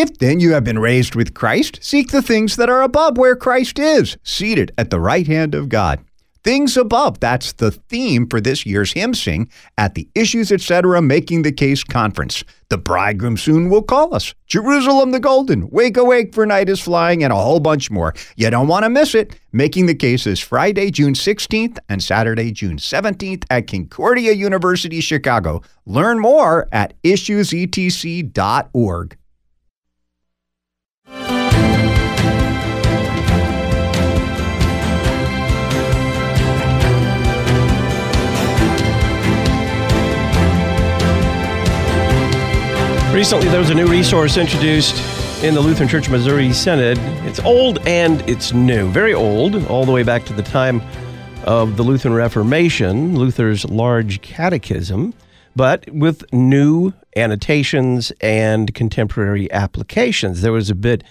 If then you have been raised with Christ, seek the things that are above where Christ is, seated at the right hand of God. Things above, that's the theme for this year's hymn sing at the Issues Etc. Making the Case Conference. The bridegroom soon will call us. Jerusalem the Golden, Wake Awake for Night is Flying, and a whole bunch more. You don't want to miss it. Making the Case is Friday, June 16th and Saturday, June 17th at Concordia University, Chicago. Learn more at issuesetc.org. Recently, there was a new resource introduced in the Lutheran Church Missouri Synod. It's old and it's new. Very old, all the way back to the time of the Lutheran Reformation, Luther's Large Catechism, but with new annotations and contemporary applications. There was a bit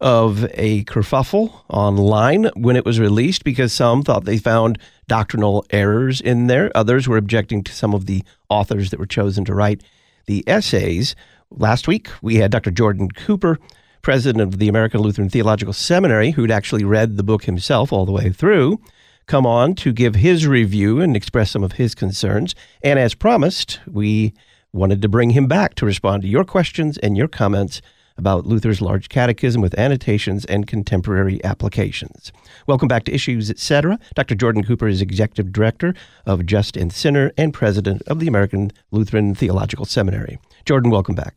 of a kerfuffle online when it was released because some thought they found doctrinal errors in there. Others were objecting to some of the authors that were chosen to write the essays. Last week, we had Dr. Jordan Cooper, president of the American Lutheran Theological Seminary, who'd actually read the book himself all the way through, come on to give his review and express some of his concerns. And as promised, we wanted to bring him back to respond to your questions and your comments about Luther's Large Catechism with annotations and contemporary applications. Welcome back to Issues Etc. Dr. Jordan Cooper is Executive Director of Just and Sinner and President of the American Lutheran Theological Seminary. Jordan, welcome back.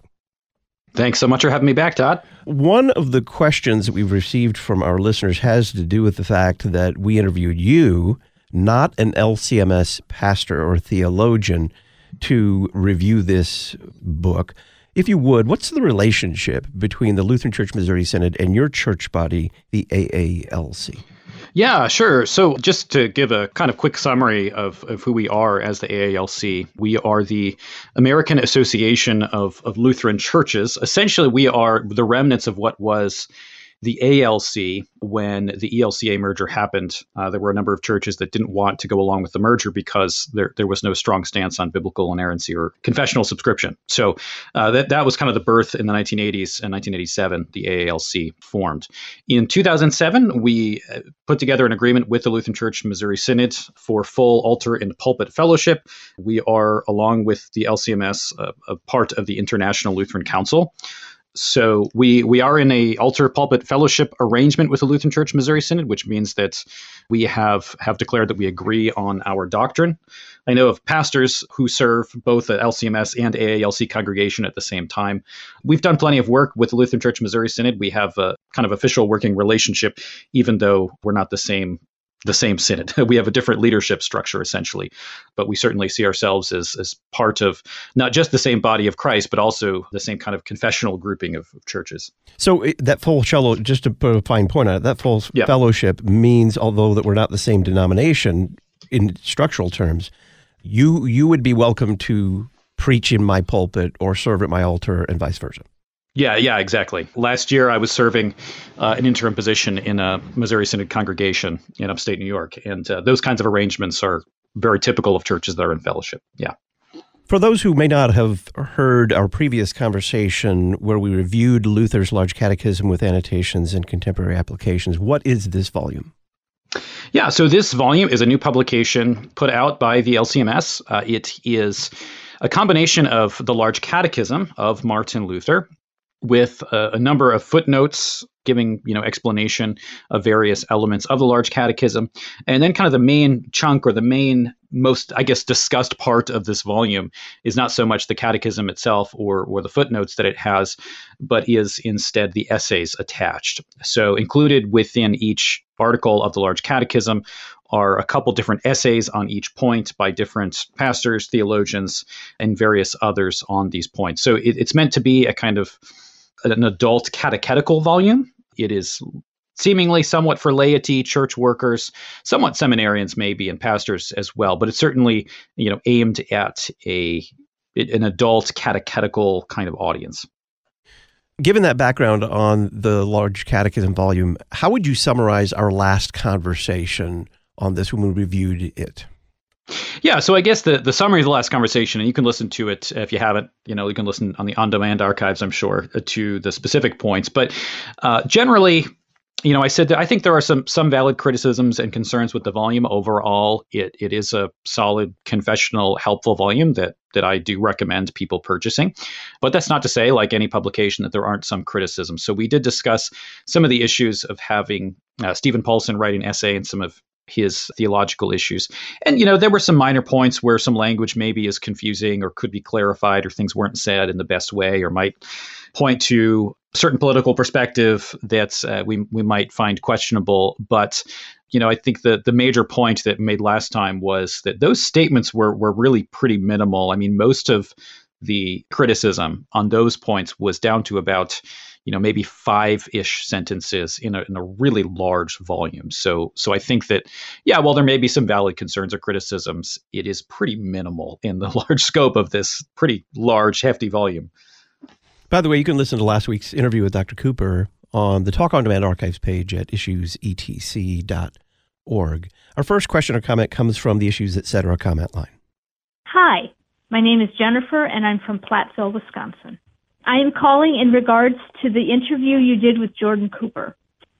Thanks so much for having me back, Todd. One of the questions that we've received from our listeners has to do with the fact that we interviewed you, not an LCMS pastor or theologian, to review this book. If you would, what's the relationship between the Lutheran Church Missouri Synod and your church body, the AALC? Yeah, sure. So, just to give a kind of quick summary of, of who we are as the AALC, we are the American Association of, of Lutheran Churches. Essentially, we are the remnants of what was the ALC, when the ELCA merger happened, uh, there were a number of churches that didn't want to go along with the merger because there, there was no strong stance on biblical inerrancy or confessional subscription. So uh, that, that was kind of the birth in the 1980s and 1987, the AALC formed. In 2007, we uh, put together an agreement with the Lutheran Church Missouri Synod for full altar and pulpit fellowship. We are, along with the LCMS, a part of the International Lutheran Council. So we we are in a altar pulpit fellowship arrangement with the Lutheran Church Missouri Synod, which means that we have have declared that we agree on our doctrine. I know of pastors who serve both the LCMS and AALC congregation at the same time. We've done plenty of work with the Lutheran Church Missouri Synod. We have a kind of official working relationship, even though we're not the same the same synod. we have a different leadership structure essentially, but we certainly see ourselves as as part of not just the same body of Christ, but also the same kind of confessional grouping of, of churches. So that full fellow, just to put a fine point on it, that full yeah. fellowship means, although that we're not the same denomination in structural terms, you you would be welcome to preach in my pulpit or serve at my altar and vice versa. Yeah, yeah, exactly. Last year, I was serving uh, an interim position in a Missouri Synod congregation in upstate New York, and uh, those kinds of arrangements are very typical of churches that are in fellowship. Yeah. For those who may not have heard our previous conversation where we reviewed Luther's Large Catechism with annotations and contemporary applications, what is this volume? Yeah, so this volume is a new publication put out by the LCMS. Uh, it is a combination of the Large Catechism of Martin Luther with a, a, number of footnotes giving you know explanation of various elements of the large catechism. And then kind of the main chunk or the main most i guess discussed part of this volume is not so much the catechism itself or or the footnotes that it has but is instead the essays attached. So included within each article of the large catechism are a couple different essays on each point by different pastors theologians and various others on these points. So it, it's meant to be a kind of an adult catechetical volume. It is seemingly somewhat for laity, church workers, somewhat seminarians maybe, and pastors as well. But it's certainly you know aimed at a an adult catechetical kind of audience. Given that background on the large catechism volume, how would you summarize our last conversation on this when we reviewed it? Yeah, so I guess the, the summary of the last conversation, and you can listen to it if you haven't, you know, you can listen on the on demand archives, I'm sure, uh, to the specific points. But uh, generally, you know, I said that I think there are some some valid criticisms and concerns with the volume. Overall, it it is a solid confessional, helpful volume that that I do recommend people purchasing. But that's not to say, like any publication, that there aren't some criticisms. So we did discuss some of the issues of having uh, Steven Paulson write an essay and some of his theological issues. And, you know, there were some minor points where some language maybe is confusing or could be clarified or things weren't said in the best way or might point to certain political perspective that uh, we, we might find questionable. But, you know, I think the, the major point that made last time was that those statements were, were really pretty minimal. I mean, most of the criticism on those points was down to about you know maybe five-ish sentences in a, in a really large volume. So so i think that yeah while there may be some valid concerns or criticisms it is pretty minimal in the large scope of this pretty large hefty volume. By the way you can listen to last week's interview with dr cooper on the talk on demand archives page at issuesetc.org our first question or comment comes from the issues etc comment line. Hi my name is Jennifer, and I'm from Platteville, Wisconsin. I am calling in regards to the interview you did with Jordan Cooper.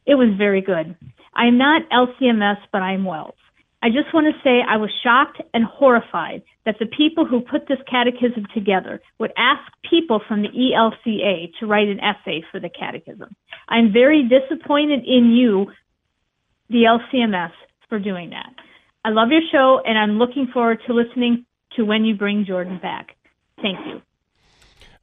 It was very good. I am not LCMS, but I am WELS. I just want to say I was shocked and horrified that the people who put this catechism together would ask people from the ELCA to write an essay for the catechism. I'm very disappointed in you, the LCMS, for doing that. I love your show, and I'm looking forward to listening to when you bring Jordan back. Thank you.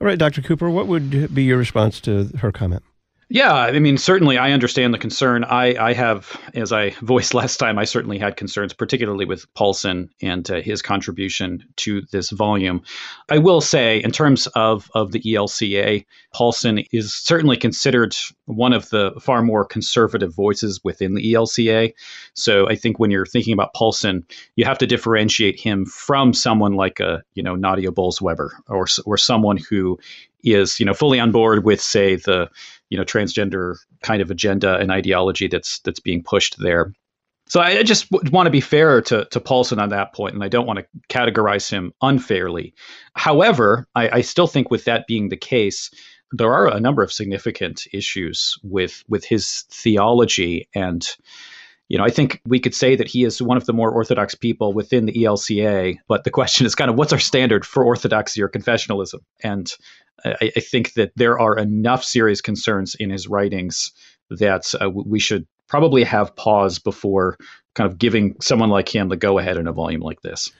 All right, Dr. Cooper, what would be your response to her comment? Yeah, I mean, certainly I understand the concern. I, I have, as I voiced last time, I certainly had concerns, particularly with Paulson and uh, his contribution to this volume. I will say, in terms of, of the ELCA, Paulson is certainly considered one of the far more conservative voices within the ELCA. So I think when you're thinking about Paulson, you have to differentiate him from someone like a, you know, Nadia Bolz-Weber or, or someone who is, you know, fully on board with, say, the you know transgender kind of agenda and ideology that's that's being pushed there. So I just want to be fair to, to Paulson on that point, and I don't want to categorize him unfairly. However, I, I still think with that being the case, there are a number of significant issues with with his theology and you know, I think we could say that he is one of the more orthodox people within the ELCA, but the question is kind of what's our standard for orthodoxy or confessionalism? And I, I think that there are enough serious concerns in his writings that uh, we should probably have pause before kind of giving someone like him the go ahead in a volume like this.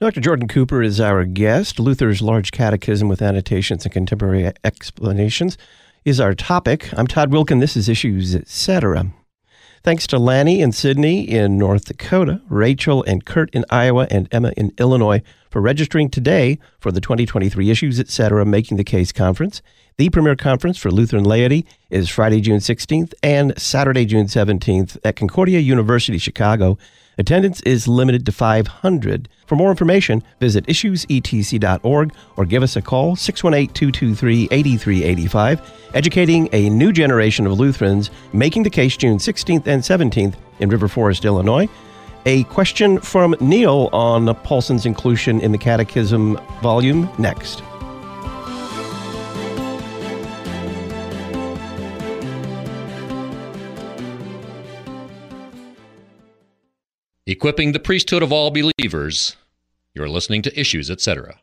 Dr. Jordan Cooper is our guest. Luther's Large Catechism with Annotations and Contemporary Explanations is our topic. I'm Todd Wilken. This is Issues, etc. Thanks to Lanny and Sydney in North Dakota, Rachel and Kurt in Iowa, and Emma in Illinois for registering today for the 2023 Issues Etc. Making the Case Conference. The premier conference for Lutheran laity is Friday, June 16th and Saturday, June 17th at Concordia University, Chicago. Attendance is limited to 500. For more information, visit issuesetc.org or give us a call 618 223 8385. Educating a new generation of Lutherans, making the case June 16th and 17th in River Forest, Illinois. A question from Neil on Paulson's inclusion in the Catechism volume next. Equipping the priesthood of all believers. You're listening to Issues, etc.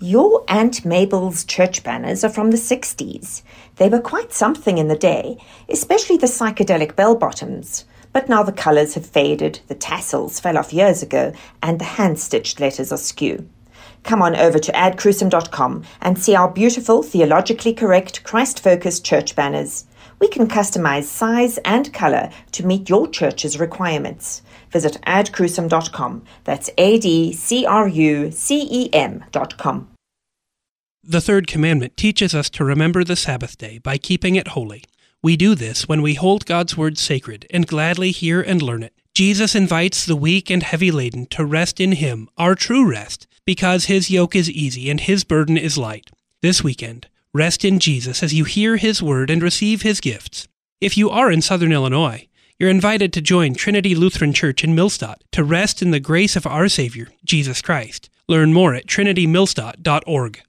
Your Aunt Mabel's church banners are from the 60s. They were quite something in the day, especially the psychedelic bell bottoms. But now the colours have faded, the tassels fell off years ago, and the hand stitched letters are skew. Come on over to adcrucem.com and see our beautiful, theologically correct, Christ focused church banners we can customize size and color to meet your church's requirements. Visit adcrucem.com. That's A D C R U C E M.com. The third commandment teaches us to remember the Sabbath day by keeping it holy. We do this when we hold God's word sacred and gladly hear and learn it. Jesus invites the weak and heavy laden to rest in Him, our true rest, because His yoke is easy and His burden is light. This weekend, Rest in Jesus as you hear His word and receive His gifts. If you are in Southern Illinois, You're invited to join Trinity Lutheran Church in Millstadt to rest in the grace of our Savior, Jesus Christ. Learn more at trinitymillstadt.org.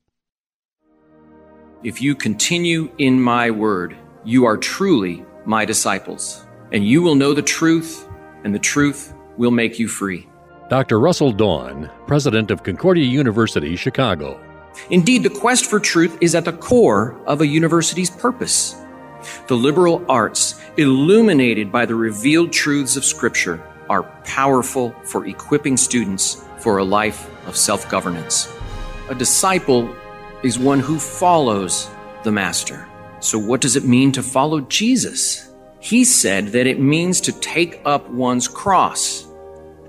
If you continue in my word, you are truly my disciples, and you will know the truth, and the truth will make you free. Dr. Russell Dawn, president of Concordia University, Chicago. Indeed, the quest for truth is at the core of a university's purpose. The liberal arts, illuminated by the revealed truths of Scripture, are powerful for equipping students for a life of self governance. A disciple is one who follows the Master. So, what does it mean to follow Jesus? He said that it means to take up one's cross.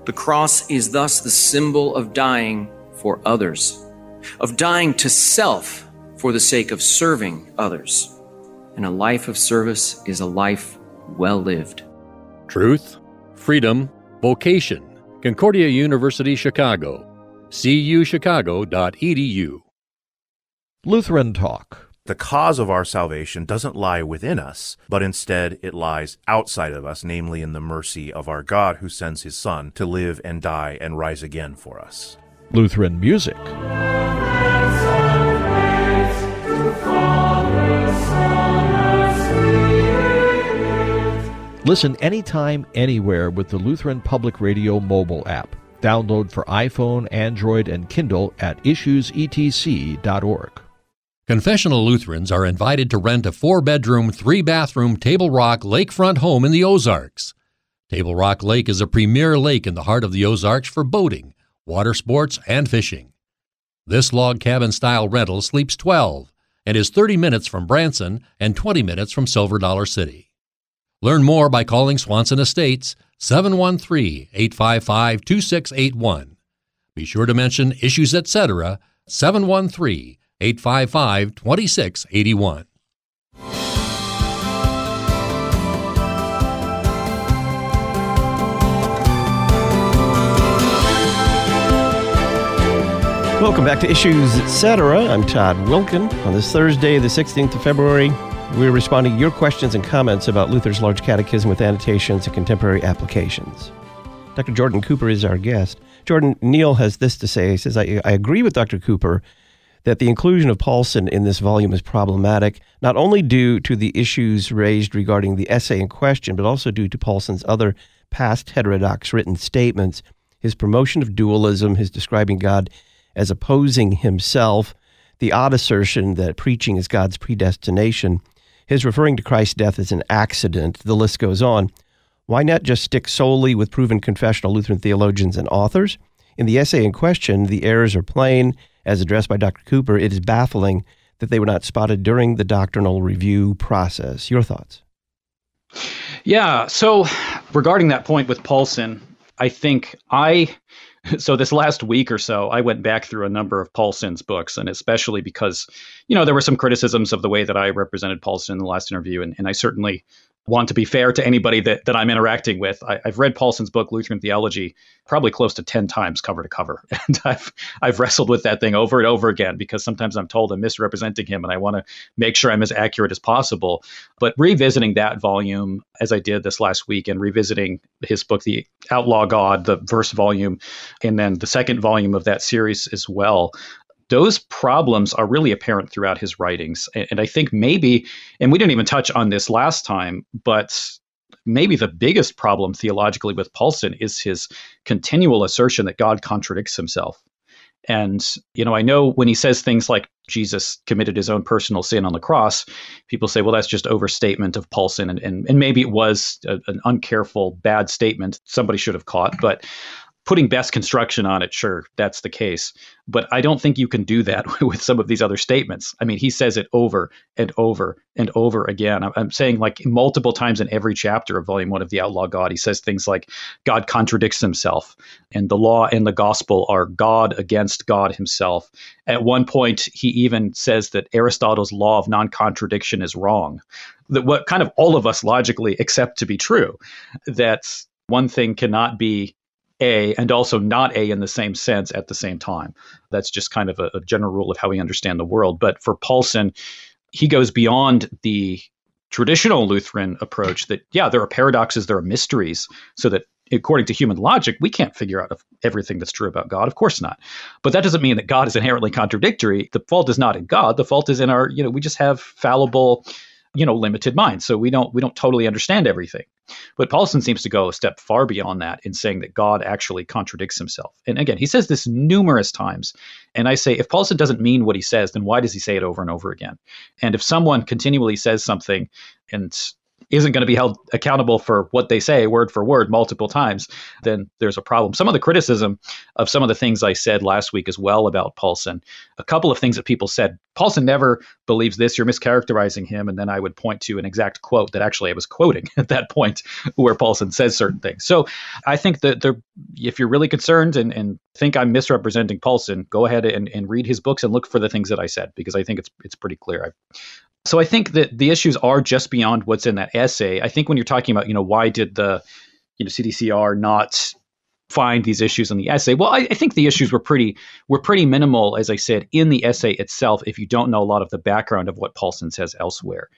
The cross is thus the symbol of dying for others, of dying to self for the sake of serving others. And a life of service is a life well lived. Truth, freedom, vocation. Concordia University, Chicago. cuchicago.edu. Lutheran Talk. The cause of our salvation doesn't lie within us, but instead it lies outside of us, namely in the mercy of our God who sends his Son to live and die and rise again for us. Lutheran Music. Listen anytime, anywhere with the Lutheran Public Radio mobile app. Download for iPhone, Android, and Kindle at issuesetc.org. Confessional Lutherans are invited to rent a four bedroom, three bathroom Table Rock lakefront home in the Ozarks. Table Rock Lake is a premier lake in the heart of the Ozarks for boating, water sports, and fishing. This log cabin style rental sleeps 12 and is 30 minutes from Branson and 20 minutes from Silver Dollar City. Learn more by calling Swanson Estates 713 855 2681. Be sure to mention Issues Etc. 713 855 2681. Welcome back to Issues Etc. I'm Todd Wilken On this Thursday, the 16th of February, we're responding to your questions and comments about Luther's Large Catechism with annotations and contemporary applications. Dr. Jordan Cooper is our guest. Jordan, Neal has this to say. He says, I, I agree with Dr. Cooper that the inclusion of Paulson in this volume is problematic, not only due to the issues raised regarding the essay in question, but also due to Paulson's other past heterodox written statements, his promotion of dualism, his describing God as opposing himself, the odd assertion that preaching is God's predestination, his referring to Christ's death as an accident, the list goes on. Why not just stick solely with proven confessional Lutheran theologians and authors? In the essay in question, the errors are plain. As addressed by Dr. Cooper, it is baffling that they were not spotted during the doctrinal review process. Your thoughts? Yeah. So, regarding that point with Paulson, I think I so this last week or so, I went back through a number of Paulson's books, and especially because, you know, there were some criticisms of the way that I represented Paulson in the last interview, and, and I certainly want to be fair to anybody that, that I'm interacting with. I, have read Paulson's book, Lutheran Theology, probably close to 10 times cover to cover. And I've, I've wrestled with that thing over and over again because sometimes I'm told I'm misrepresenting him and I want to make sure I'm as accurate as possible. But revisiting that volume, as I did this last week, and revisiting his book, The Outlaw God, the verse volume, and then the second volume of that series as well, those problems are really apparent throughout his writings. And, I think maybe, and we didn't even touch on this last time, but maybe the biggest problem theologically with Paulson is his continual assertion that God contradicts himself. And, you know, I know when he says things like Jesus committed his own personal sin on the cross, people say, well, that's just overstatement of Paulson. And, and, and maybe it was a, an uncareful, bad statement somebody should have caught. But putting best construction on it, sure, that's the case. But I don't think you can do that with some of these other statements. I mean, he says it over and over and over again. I'm saying like multiple times in every chapter of volume one of The Outlaw God, he says things like God contradicts himself, and the law and the gospel are God against God himself. At one point, he even says that Aristotle's law of non contradiction is wrong. That what kind of all of us logically accept to be true, that one thing cannot be a and also not A in the same sense at the same time. That's just kind of a, a general rule of how we understand the world. But for Paulson, he goes beyond the traditional Lutheran approach that, yeah, there are paradoxes, there are mysteries, so that according to human logic, we can't figure out everything that's true about God. Of course not. But that doesn't mean that God is inherently contradictory. The fault is not in God. The fault is in our, you know, we just have fallible, you know, limited minds. So we don't we don't totally understand everything. But Paulson seems to go a step far beyond that in saying that God actually contradicts himself. And again, he says this numerous times. And I say, if Paulson doesn't mean what he says, then why does he say it over and over again? And if someone continually says something and isn't going to be held accountable for what they say word for word multiple times, then there's a problem. Some of the criticism of some of the things I said last week as well about Paulson, a couple of things that people said, Paulson never believes this, you're mischaracterizing him. And then I would point to an exact quote that actually I was quoting at that point where Paulson says certain things. So I think that there, if you're really concerned and, and think I'm misrepresenting Paulson, go ahead and, and read his books and look for the things that I said because I think it's it's pretty clear. I've, so I think that the issues are just beyond what's in that essay. I think when you're talking about, you know, why did the, you know, CTCR not find these issues in the essay? Well, I, I, think the issues were pretty were pretty minimal, as I said, in the essay itself. If you don't know a lot of the background of what Paulson says elsewhere.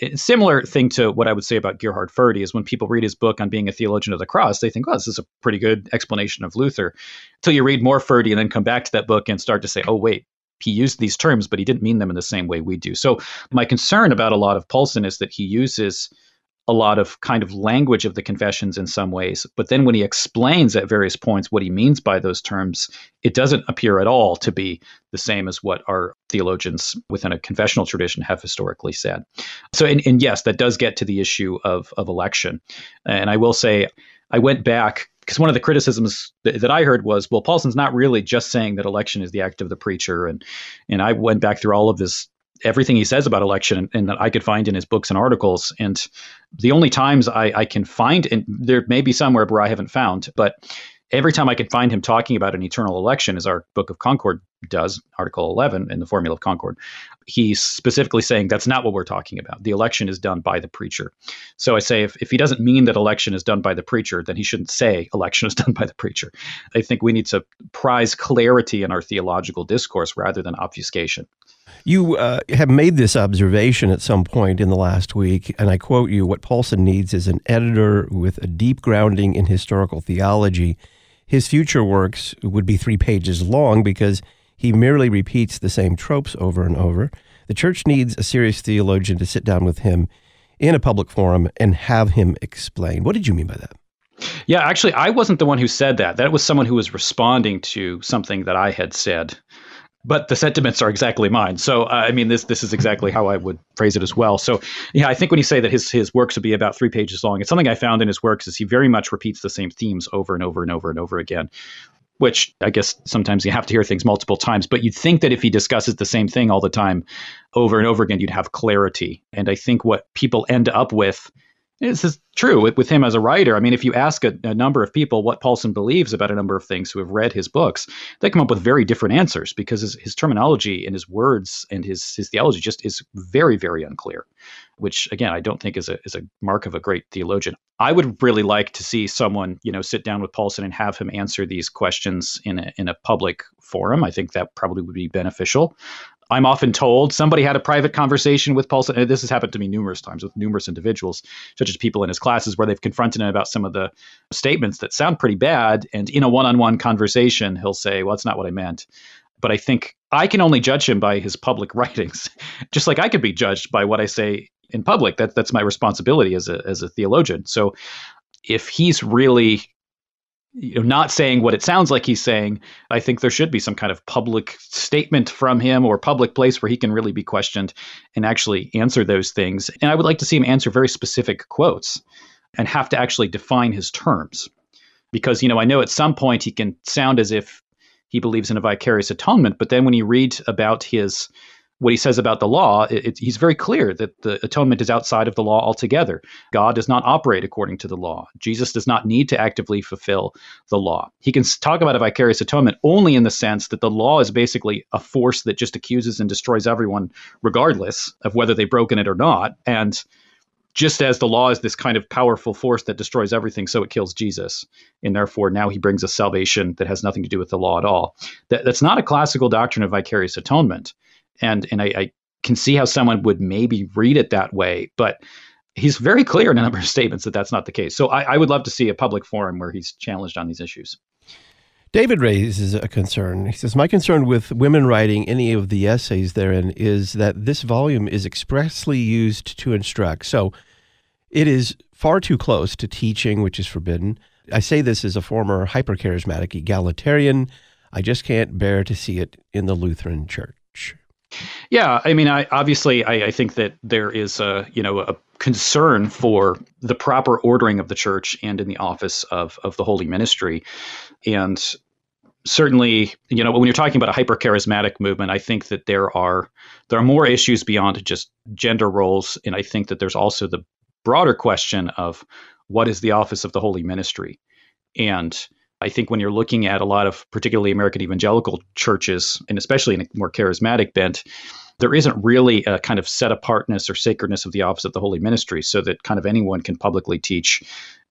A similar thing to what I would say about Gerhard Forde is when people read his book on being a theologian of the cross, they think, "Oh, this is a pretty good explanation of Luther." Until you read more Forde and then come back to that book and start to say, "Oh, wait, he used these terms, but he didn't mean them in the same way we do. So my concern about a lot of Paulson is that he uses a lot of kind of language of the confessions in some ways, but then when he explains at various points what he means by those terms, it doesn't appear at all to be the same as what our theologians within a confessional tradition have historically said. So, and, and yes, that does get to the issue of of election, and I will say I went back because one of the criticisms that, that, I heard was, well, Paulson's not really just saying that election is the act of the preacher, and and I went back through all of his everything he says about election and, and, that I could find in his books and articles, and the only times I, I can find, and there may be somewhere where I haven't found, but every time I can find him talking about an eternal election, as our Book of Concord does, Article 11 in the Formula of Concord, he's specifically saying that's not what we're talking about. The election is done by the preacher. So I say if, if he doesn't mean that election is done by the preacher, then he shouldn't say election is done by the preacher. I think we need to prize clarity in our theological discourse rather than obfuscation. You uh, have made this observation at some point in the last week, and I quote you What Paulson needs is an editor with a deep grounding in historical theology his future works would be three pages long because he merely repeats the same tropes over and over. The church needs a serious theologian to sit down with him in a public forum and have him explain. What did you mean by that? Yeah, actually, I wasn't the one who said that. That was someone who was responding to something that I had said but the sentiments are exactly mine. So uh, I mean, this this is exactly how I would phrase it as well. So yeah, I think when you say that his his works would be about three pages long, it's something I found in his works is he very much repeats the same themes over and over and over and over again. Which I guess sometimes you have to hear things multiple times, but you'd think that if he discusses the same thing all the time, over and over again, you'd have clarity. And I think what people end up with this is true with, with him as a writer. I mean, if you ask a, a, number of people what Paulson believes about a number of things who have read his books, they come up with very different answers because his, his terminology and his words and his his theology just is very, very unclear. Which again, I don't think is a is a mark of a great theologian. I would really like to see someone, you know, sit down with Paulson and have him answer these questions in a in a public forum. I think that probably would be beneficial. I'm often told somebody had a private conversation with Paulson. This has happened to me numerous times with numerous individuals, such as people in his classes, where they've confronted him about some of the statements that sound pretty bad. And in a one on one conversation, he'll say, Well, that's not what I meant. But I think I can only judge him by his public writings, just like I could be judged by what I say in public. That, that's my responsibility as a, as a theologian. So if he's really you know, not saying what it sounds like he's saying, I think there should be some kind of public statement from him or public place where he can really be questioned and actually answer those things. And I would like to see him answer very specific quotes and have to actually define his terms. Because, you know, I know at some point he can sound as if he believes in a vicarious atonement, but then when you read about his what he says about the law, it, it, he's very clear that the atonement is outside of the law altogether. God does not operate according to the law. Jesus does not need to actively fulfill the law. He can talk about a vicarious atonement only in the sense that the law is basically a force that just accuses and destroys everyone, regardless of whether they've broken it or not. And just as the law is this kind of powerful force that destroys everything, so it kills Jesus. And therefore, now he brings us salvation that has nothing to do with the law at all. That, that's not a classical doctrine of vicarious atonement and and I, I can see how someone would maybe read it that way, but he's very clear in a number of statements that that's not the case. So I, I would love to see a public forum where he's challenged on these issues. David raises a concern. He says, My concern with women writing any of the essays therein is that this volume is expressly used to instruct. So it is far too close to teaching, which is forbidden. I say this as a former hypercharismatic egalitarian. I just can't bear to see it in the Lutheran Church. Yeah, I mean, I obviously I, I think that there is a you know a concern for the proper ordering of the church and in the office of of the holy ministry, and certainly, you know, when you're talking about a hyper charismatic movement, I think that there are there are more issues beyond just gender roles, and I think that there's also the broader question of what is the office of the holy ministry, and I think when you're looking at a lot of particularly American evangelical churches, and especially in a more charismatic bent, there isn't really a kind of set apartness or sacredness of the office of the holy ministry so that kind of anyone can publicly teach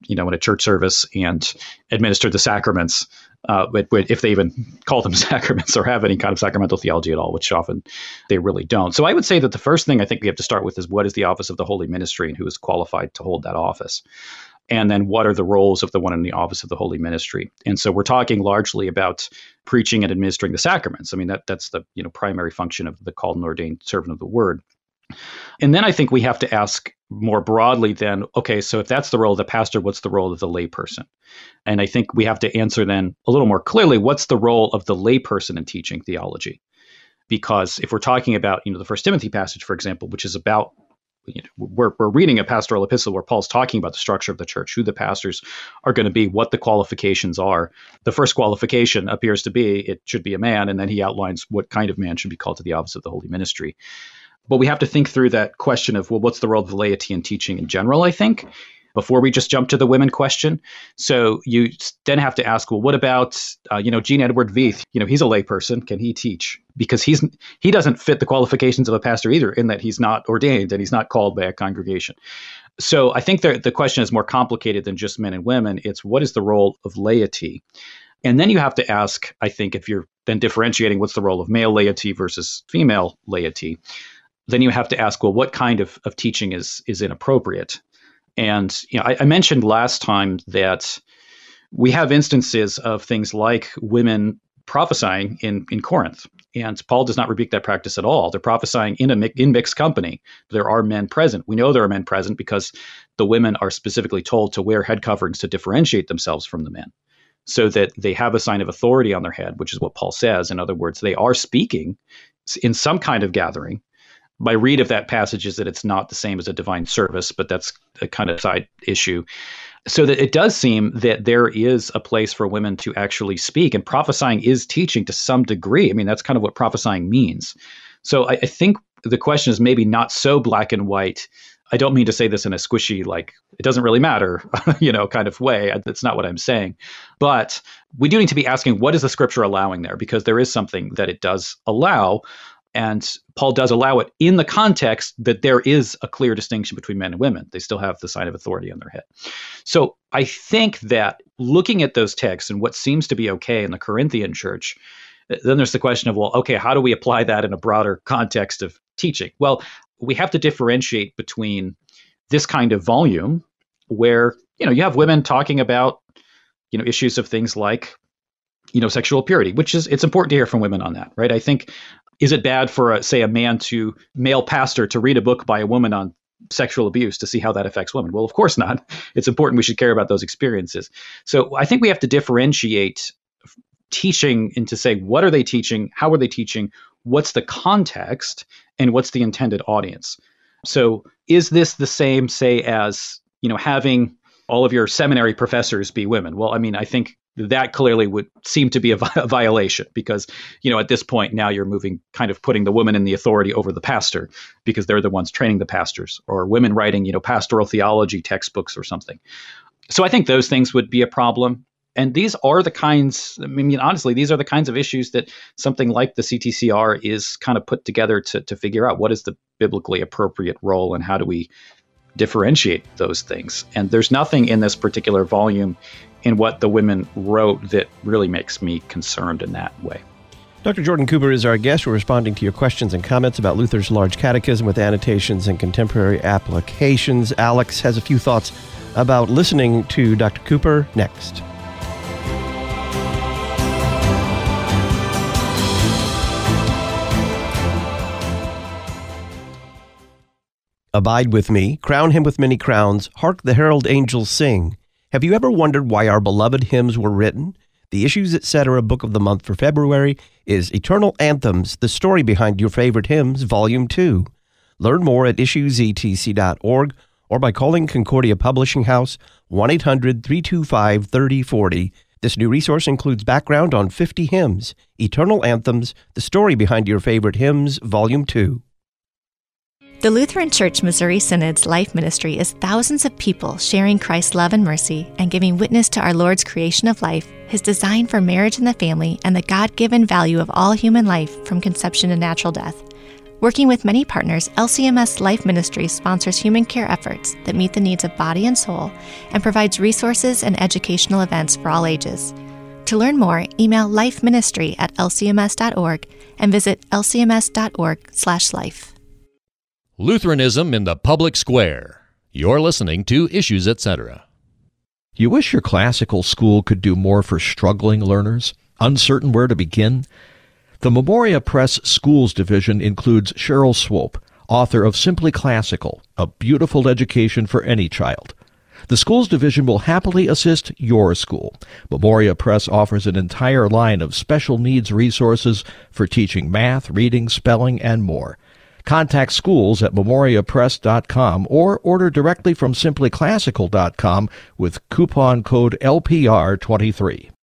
you know in a church service and administer the sacraments uh, if they even call them sacraments or have any kind of sacramental theology at all, which often they really don't. So I would say that the first thing I think we have to start with is what is the office of the holy ministry and who is qualified to hold that office? And then what are the roles of the one in the office of the holy ministry? And so we're talking largely about preaching and administering the sacraments. I mean, that that's the you know primary function of the called and ordained servant of the word. And then I think we have to ask more broadly then, okay, so if that's the role of the pastor, what's the role of the layperson? And I think we have to answer then a little more clearly what's the role of the layperson in teaching theology? Because if we're talking about, you know, the first Timothy passage, for example, which is about you know, we're, we're reading a pastoral epistle where Paul's talking about the structure of the church, who the pastors are going to be, what the qualifications are. The first qualification appears to be it should be a man, and then he outlines what kind of man should be called to the office of the holy ministry. But we have to think through that question of, well, what's the role of the laity in teaching in general, I think, before we just jump to the women question. So you then have to ask, well, what about, uh, you know, Gene Edward Veith? You know, he's a layperson. Can he teach? Because he's he doesn't fit the qualifications of a pastor either, in that he's not ordained and he's not called by a congregation. So I think the, the question is more complicated than just men and women. It's what is the role of laity? And then you have to ask, I think, if you're then differentiating what's the role of male laity versus female laity, then you have to ask, well, what kind of, of teaching is is inappropriate? And you know, I, I mentioned last time that we have instances of things like women prophesying in, in Corinth. And Paul does not rebuke that practice at all. They're prophesying in a in mixed company. There are men present. We know there are men present because the women are specifically told to wear head coverings to differentiate themselves from the men, so that they have a sign of authority on their head, which is what Paul says. In other words, they are speaking in some kind of gathering, my read of that passage is that it's not the same as a divine service, but that's a kind of side issue. So that it does seem that there is a place for women to actually speak, and prophesying is teaching to some degree. I mean, that's kind of what prophesying means. So I, I think the question is maybe not so black and white. I don't mean to say this in a squishy, like it doesn't really matter, you know, kind of way. That's not what I'm saying. But we do need to be asking what is the scripture allowing there? Because there is something that it does allow. And Paul does allow it in the context that there is a clear distinction between men and women. They still have the sign of authority on their head. So I think that looking at those texts and what seems to be okay in the Corinthian church, then there's the question of, well, okay, how do we apply that in a broader context of teaching? Well, we have to differentiate between this kind of volume where, you know, you have women talking about, you know, issues of things like you know sexual purity which is it's important to hear from women on that right i think is it bad for, a, say, a man to male pastor to read a book by a woman on sexual abuse to see how that affects women? Well, of course not. It's important we should care about those experiences. So I think we have to differentiate teaching into say what are they teaching, how are they teaching, what's the context, and what's the intended audience. So is this the same, say, as you know having all of your seminary professors be women? Well, I mean, I think that clearly would seem to be a, a, violation because you know at this point now you're moving kind of putting the woman in the authority over the pastor because they're the ones training the pastors or women writing you know pastoral theology textbooks or something. So i think those things would be a problem. And these are the kinds i mean honestly these are the kinds of issues that something like the ctcr is kind of put together to, to figure out what is the biblically appropriate role and how do we differentiate those things. And there's nothing in this particular volume in what the women wrote that really makes me concerned in that way. Dr. Jordan Cooper is our guest. We're responding to your questions and comments about Luther's Large Catechism with annotations and contemporary applications. Alex has a few thoughts about listening to Dr. Cooper next. Abide with me, crown him with many crowns, hark the herald angels sing. Have you ever wondered why our beloved hymns were written? The Issues Etc. book of the month for February is Eternal Anthems, the story behind your favorite hymns, Volume 2. Learn more at issuesetc.org or by calling Concordia Publishing House 1 800 325 3040. This new resource includes background on 50 hymns, Eternal Anthems, the story behind your favorite hymns, Volume 2. The Lutheran Church Missouri Synod's life ministry is thousands of people sharing Christ's love and mercy and giving witness to our Lord's creation of life, his design for marriage and the family, and the God given value of all human life from conception to natural death. Working with many partners, LCMS Life Ministry sponsors human care efforts that meet the needs of body and soul and provides resources and educational events for all ages. To learn more, email lifeministry at lcms.org and visit lcms.org/life. Lutheranism in the Public Square. You're listening to Issues Etc. You wish your classical school could do more for struggling learners, uncertain where to begin? The Memoria Press Schools Division includes Cheryl Swope, author of Simply Classical, a beautiful education for any child. The Schools Division will happily assist your school. Memoria Press offers an entire line of special needs resources for teaching math, reading, spelling, and more. Contact schools at memoriapress.com or order directly from simplyclassical.com with coupon code LPR23.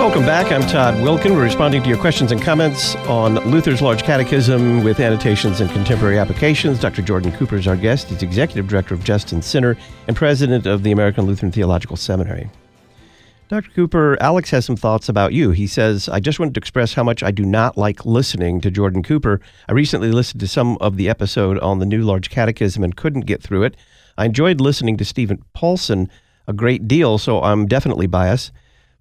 Welcome back. I'm Todd Wilken. We're responding to your questions and comments on Luther's Large Catechism with annotations and contemporary applications. Dr. Jordan Cooper is our guest. He's executive director of Just and Sinner and president of the American Lutheran Theological Seminary. Dr. Cooper, Alex has some thoughts about you. He says, I just wanted to express how much I do not like listening to Jordan Cooper. I recently listened to some of the episode on the New Large Catechism and couldn't get through it. I enjoyed listening to Steven Paulson a great deal, so I'm definitely biased.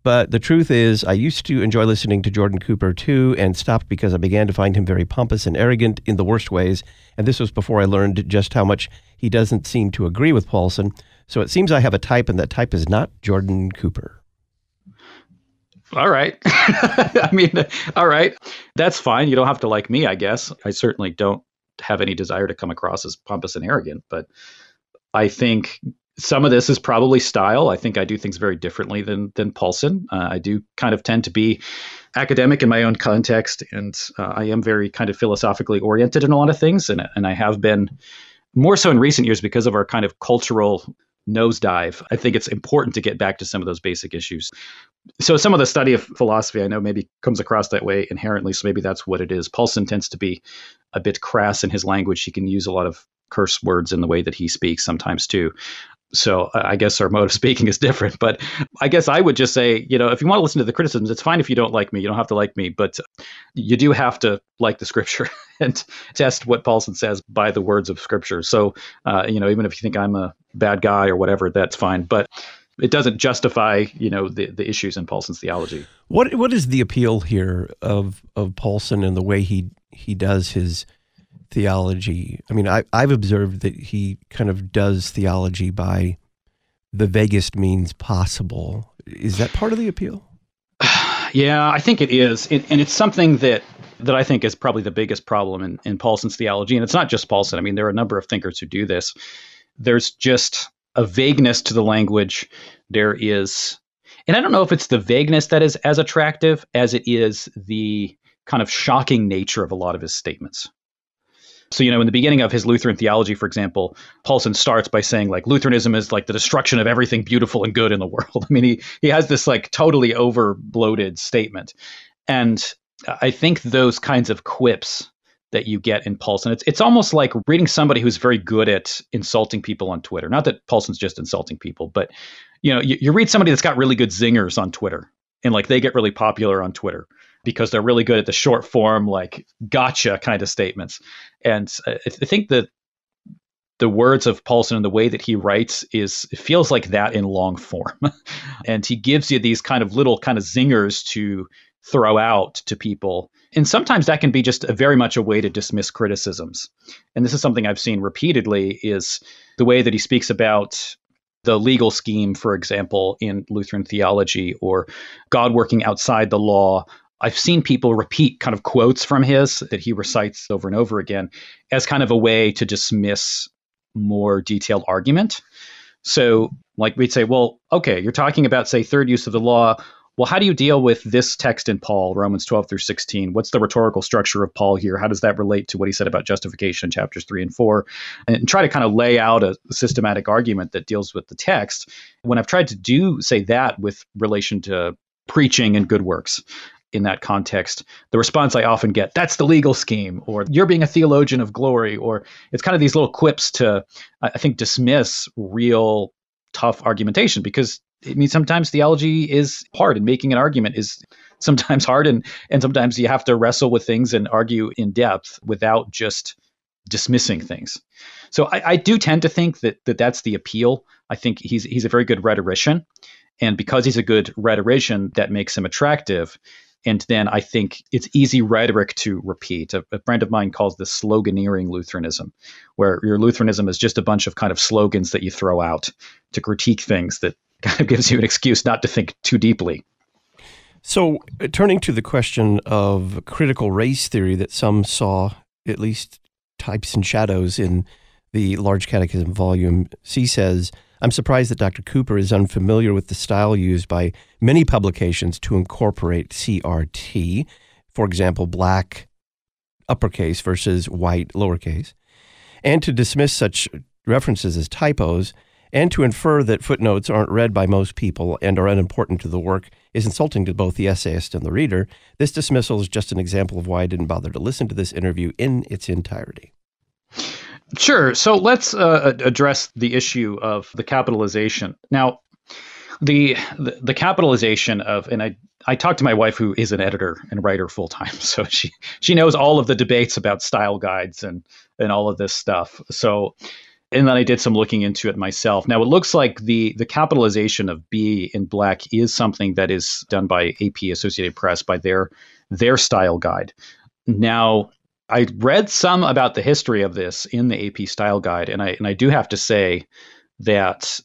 But the truth is, I used to enjoy listening to Jordan Cooper too and stopped because I began to find him very pompous and arrogant in the worst ways. And this was before I learned just how much he doesn't seem to agree with Paulson. So it seems I have a type, and that type is not Jordan Cooper. All right. I mean, all right. That's fine. You don't have to like me, I guess. I certainly don't have any desire to come across as pompous and arrogant, but I think some of this is probably style. I think I do things very differently than than Paulson. Uh, I do kind of tend to be academic in my own context, and uh, I am very kind of philosophically oriented in a lot of things, and and I have been more so in recent years because of our kind of cultural nosedive. I think it's important to get back to some of those basic issues. So some of the study of philosophy I know maybe comes across that way inherently, so maybe that's what it is. Paulson tends to be a bit crass in his language. He can use a lot of curse words in the way that he speaks sometimes too so I guess our mode of speaking is different. But I guess I would just say, you know, if you want to listen to the criticisms, it's fine if you don't like me. You don't have to like me, but you do have to like the scripture and test what Paulson says by the words of scripture. So, uh, you know, even if you think I'm a bad guy or whatever, that's fine. But it doesn't justify, you know, the, the issues in Paulson's theology. What what is the appeal here of of Paulson and the way he he does his theology. I mean, I, I've observed that he kind of does theology by the vaguest means possible. Is that part of the appeal? Yeah, I think it is, it, and it's something that that I think is probably the biggest problem in, in Paulson's theology. And it's not just Paulson. I mean, there are a number of thinkers who do this. There's just a vagueness to the language. There is, and I don't know if it's the vagueness that is as attractive as it is the kind of shocking nature of a lot of his statements. So, you know, in the beginning of his Lutheran theology, for example, Paulson starts by saying like Lutheranism is like the destruction of everything beautiful and good in the world. I mean, he he has this like totally over bloated statement. And I think those kinds of quips that you get in Paulson, it's it's almost like reading somebody who's very good at insulting people on Twitter. Not that Paulson's just insulting people, but you know, you, you read somebody that's got really good zingers on Twitter and like they get really popular on Twitter because they're really good at the short form, like gotcha kind of statements. And I, I think that the words of Paulson and the way that he writes is feels like that in long form. and he gives you these kind of little kind of zingers to throw out to people. And sometimes that can be just a very much a way to dismiss criticisms. And this is something I've seen repeatedly is the way that he speaks about the legal scheme, for example, in Lutheran theology or God working outside the law. I've seen people repeat kind of quotes from his that he recites over and over again as kind of a way to dismiss more detailed argument. So, like we'd say, well, okay, you're talking about, say, third use of the law. Well, how do you deal with this text in Paul, Romans 12 through 16? What's the rhetorical structure of Paul here? How does that relate to what he said about justification in chapters 3 and 4? And try to kind of lay out a systematic argument that deals with the text. When I've tried to do, say, that with relation to preaching and good works, in that context, the response I often get, that's the legal scheme, or you're being a theologian of glory, or it's kind of these little quips to, I think, dismiss real tough argumentation because I mean sometimes theology is hard and making an argument is sometimes hard and and sometimes you have to wrestle with things and argue in depth without just dismissing things. So I, I do tend to think that, that that's the appeal. I think he's he's a very good rhetorician, and because he's a good rhetorician, that makes him attractive. And then I think it's easy rhetoric to repeat. A, a, friend of mine calls this sloganeering Lutheranism, where your Lutheranism is just a bunch of kind of slogans that you throw out to critique things that kind of gives you an excuse not to think too deeply. So, uh, turning to the question of critical race theory that some saw, at least types and shadows in the Large Catechism volume, C says, I'm surprised that Dr. Cooper is unfamiliar with the style used by many publications to incorporate CRT, for example, black uppercase versus white lowercase, and to dismiss such references as typos, and to infer that footnotes aren't read by most people and are unimportant to the work is insulting to both the essayist and the reader. This dismissal is just an example of why I didn't bother to listen to this interview in its entirety. Sure. So let's uh, address the issue of the capitalization. Now, the, the, the capitalization of and I I talked to my wife who is an editor and writer full time, so she she knows all of the debates about style guides and and all of this stuff. So and then I did some looking into it myself. Now it looks like the the capitalization of B in black is something that is done by AP Associated Press by their their style guide. Now I read some about the history of this in the AP Style Guide, and I and I do have to say that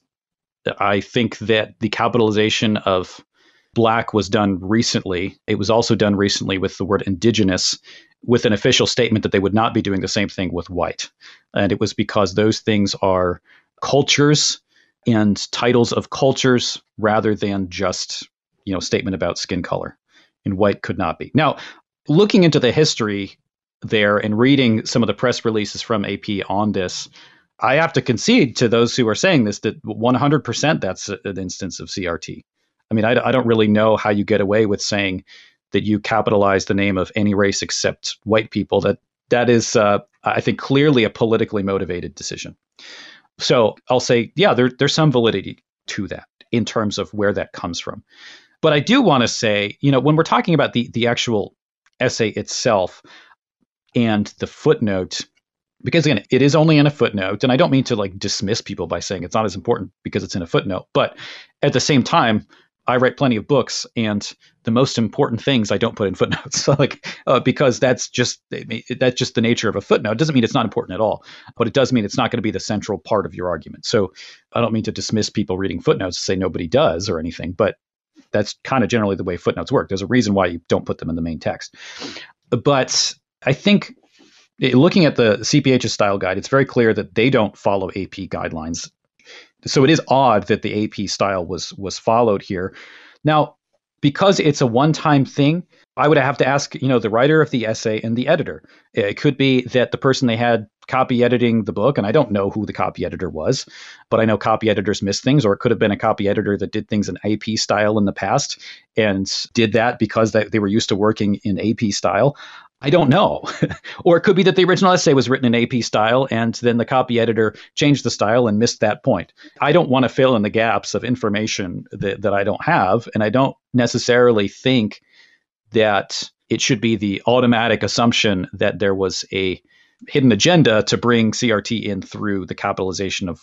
I think that the capitalization of black was done recently. It was also done recently with the word indigenous, with an official statement that they would not be doing the same thing with white, and it was because those things are cultures and titles of cultures rather than just you know statement about skin color, and white could not be. Now, looking into the history there and reading some of the press releases from AP on this, I have to concede to those who are saying this that 100% that's an instance of CRT. I mean, I, I don't really know how you get away with saying that you capitalize the name of any race except white people. That that is, uh, I think, clearly a politically motivated decision. So I'll say, yeah, there, there's some validity to that in terms of where that comes from. But I do want to say, you know, when we're talking about the the actual essay itself, and the footnote because again it is only in a footnote and i don't mean to like dismiss people by saying it's not as important because it's in a footnote but at the same time i write plenty of books and the most important things i don't put in footnotes. So like uh, because that's just that's just the nature of a footnote. It doesn't mean it's not important at all but it does mean it's not going to be the central part of your argument. So i don't mean to dismiss people reading footnotes to say nobody does or anything but that's kind of generally the way footnotes work. There's a reason why you don't put them in the main text. But I think eh, looking at the CPH's style guide, it's very clear that they don't follow AP guidelines. So it is odd that the AP style was was followed here. Now, because it's a one-time thing, I would have to ask, you know, the writer of the essay and the editor. It could be that the person they had copy editing the book, and I don't know who the copy editor was, but I know copy editors miss things, or it could have been a copy editor that did things in AP style in the past and did that because they, they were used to working in AP style. I don't know. or it could be that the original essay was written in AP style and then the copy editor changed the style and missed that point. I don't want to fill in the gaps of information that, that I don't have. And I don't necessarily think that it should be the automatic assumption that there was a hidden agenda to bring CRT in through the capitalization of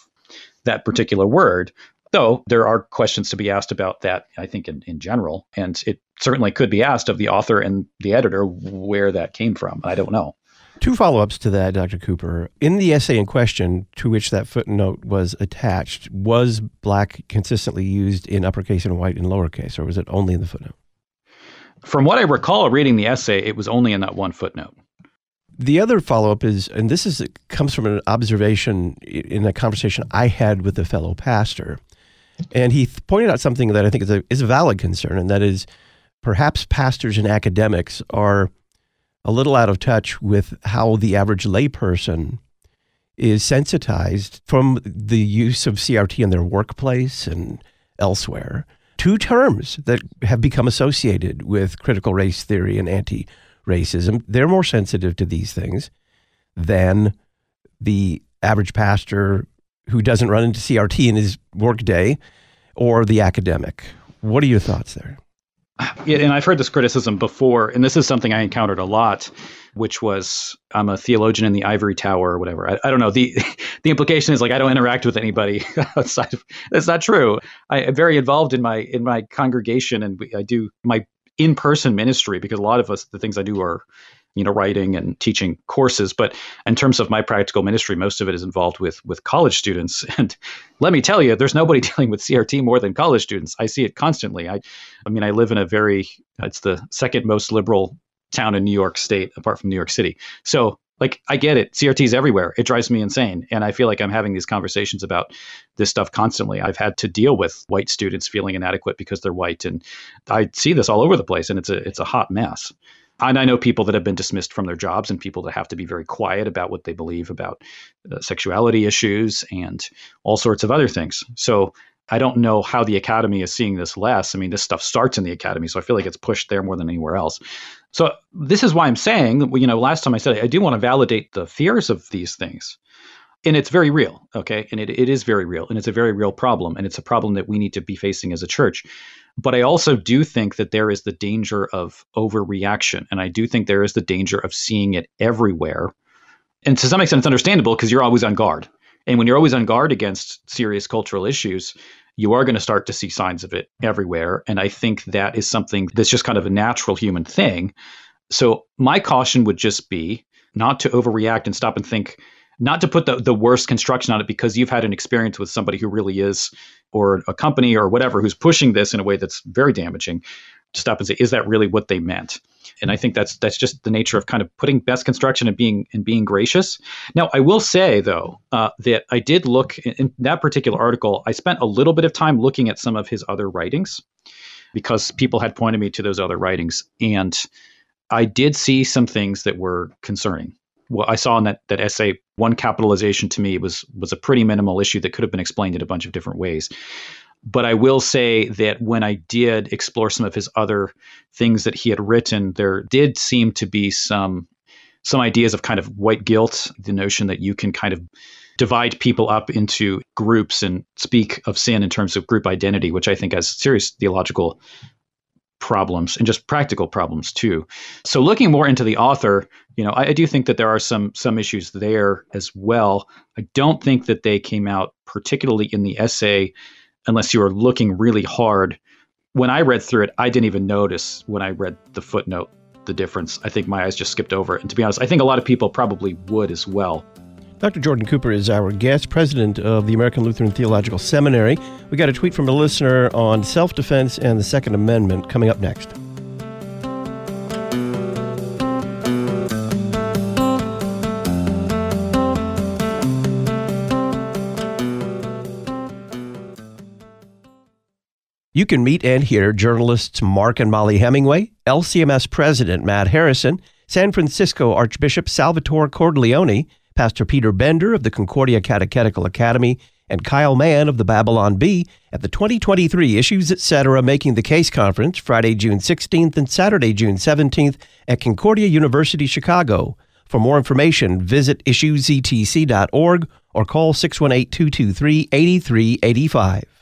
that particular word. Though there are questions to be asked about that, I think, in, in general. And it certainly could be asked of the author and the editor where that came from. I don't know. Two follow ups to that, Dr. Cooper. In the essay in question to which that footnote was attached, was black consistently used in uppercase and white in lowercase, or was it only in the footnote? From what I recall reading the essay, it was only in that one footnote. The other follow up is, and this is comes from an observation in a conversation I had with a fellow pastor, and he pointed out something that I think is a is a valid concern, and that is perhaps pastors and academics are a little out of touch with how the average layperson is sensitized from the use of CRT in their workplace and elsewhere. Two terms that have become associated with critical race theory and anti racism. They're more sensitive to these things than the average pastor who doesn't run into CRT in his workday or the academic. What are your thoughts there? Yeah, and I've heard this criticism before, and this is something I encountered a lot, which was I'm a theologian in the ivory tower or whatever. I, I don't know. The the implication is like I don't interact with anybody outside of that's not true. I, am very involved in my in my congregation and I do my in-person ministry because a lot of us the things I do are you know writing and teaching courses but in terms of my practical ministry most of it is involved with with college students and let me tell you there's nobody dealing with crt more than college students i see it constantly i i mean i live in a very it's the second most liberal town in new york state apart from new york city so like I get it. CRT's everywhere. It drives me insane. And I feel like I'm having these conversations about this stuff constantly. I've had to deal with white students feeling inadequate because they're white. And I see this all over the place and it's a it's a hot mess. And I know people that have been dismissed from their jobs and people that have to be very quiet about what they believe about uh, sexuality issues and all sorts of other things. So I don't know how the academy is seeing this less. I mean, this stuff starts in the academy, so I feel like it's pushed there more than anywhere else. So this is why I'm saying, you know, last time I said it, I do want to validate the fears of these things. And it's very real, okay? And it, it is very real, and it's a very real problem, and it's a problem that we need to be facing as a church. But I also do think that there is the danger of overreaction. And I do think there is the danger of seeing it everywhere. And to some extent, it's understandable because you're always on guard. And when you're always on guard against serious cultural issues, you are going to start to see signs of it everywhere. And I think that is something that's just kind of a natural human thing. So my caution would just be not to overreact and stop and think, not to put the, the worst construction on it because you've had an experience with somebody who really is, or a company or whatever, who's pushing this in a way that's very damaging. To stop and say, is that really what they meant? And I think that's that's just the nature of kind of putting best construction and being and being gracious. Now, I will say though uh, that I did look in, in that particular article. I spent a little bit of time looking at some of his other writings because people had pointed me to those other writings, and I did see some things that were concerning well, I saw in that that essay, one capitalization to me was was a pretty minimal issue that could have been explained in a bunch of different ways. But I will say that when I did explore some of his other things that he had written, there did seem to be some some ideas of kind of white guilt, the notion that you can kind of divide people up into groups and speak of sin in terms of group identity, which I think has serious theological problems and just practical problems too. So looking more into the author, you know, I, I, do think that there are some some issues there as well. I don't think that they came out particularly in the essay unless you were looking really hard. When I read through it, I didn't even notice when I read the footnote the difference. I think my eyes just skipped over it. And to be honest, I think a lot of people probably would as well. Dr. Jordan Cooper is our guest, president of the American Lutheran Theological Seminary. We got a tweet from a listener on self defense and the Second Amendment coming up next. You can meet and hear journalists Mark and Mollie Hemingway, LCMS President Matt Harrison, San Francisco Archbishop Salvatore Cordileone, Pastor Peter Bender of the Concordia Catechetical Academy, and Kyle Mann of the Babylon Bee at the 2023 Issues Etc. Making the Case Conference Friday, June 16th and Saturday, June 17th at Concordia University, Chicago. For more information, visit issuesetc.org or call 618 223 8385.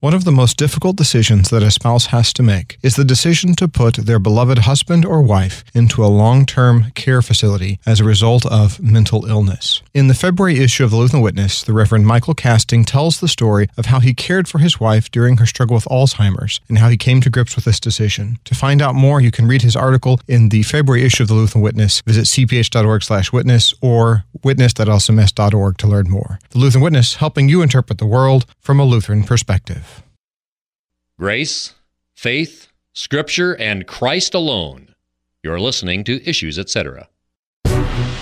One of the most difficult decisions that a spouse has to make is the decision to put their beloved husband or wife into a long term care facility as a result of mental illness. In the February issue of the Lutheran Witness, the Reverend Michael Casting tells the story of how he cared for his wife during her struggle with Alzheimer's and how he came to grips with this decision. To find out more, you can read his article in the February issue of the Lutheran Witness. Visit cph.org slash witness or witness.lcms.org to learn more. The Lutheran Witness, helping you interpret the world from a Lutheran perspective grace, faith, scripture, and Christ alone. You're listening to Issues, etc.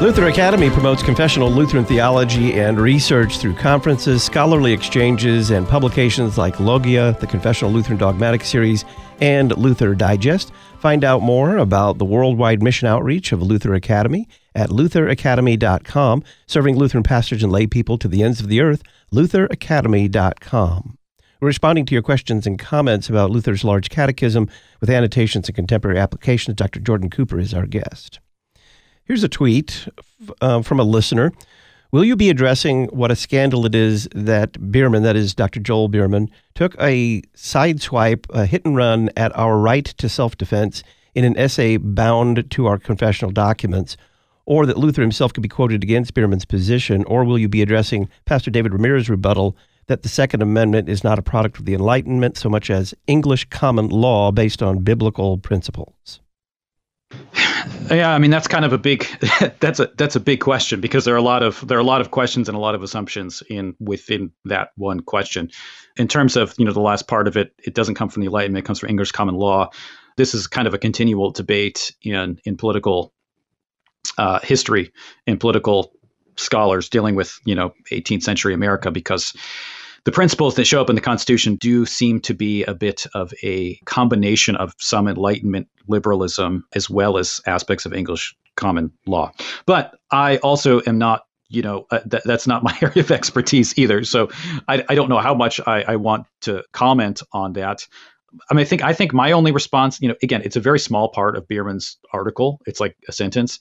Luther Academy promotes confessional Lutheran theology and research through conferences, scholarly exchanges, and publications like Logia, the Confessional Lutheran Dogmatic Series, and Luther Digest. Find out more about the worldwide mission outreach of Luther Academy at lutheracademy.com, serving Lutheran pastors and lay people to the ends of the earth, lutheracademy.com. We're responding to your questions and comments about Luther's large catechism with annotations and contemporary applications. Dr. Jordan Cooper is our guest. Here's a tweet uh, from a listener. Will you be addressing what a scandal it is that Biermann, that is Dr. Joel Biermann, took a sideswipe, a hit and run at our right to self defense in an essay bound to our confessional documents, or that Luther himself could be quoted against Biermann's position, or will you be addressing Pastor David Ramirez's rebuttal that the Second Amendment is not a product of the Enlightenment so much as English common law based on biblical principles? Yeah, I mean that's kind of a big that's a that's a big question because there are a lot of there are a lot of questions and a lot of assumptions in within that one question. In terms of you know the last part of it, it doesn't come from the Enlightenment; it comes from English common law. This is kind of a continual debate in in political uh, history and political scholars dealing with you know 18th century America because the principles that show up in the Constitution do seem to be a bit of a combination of some Enlightenment liberalism as well as aspects of English common law. But I also am not you know uh, th- that's not my area of expertise either so i, I don't know how much I, I want to comment on that I mean, I think I think my only response, you know, again, it's a very small part of Biermann's article. It's like a sentence.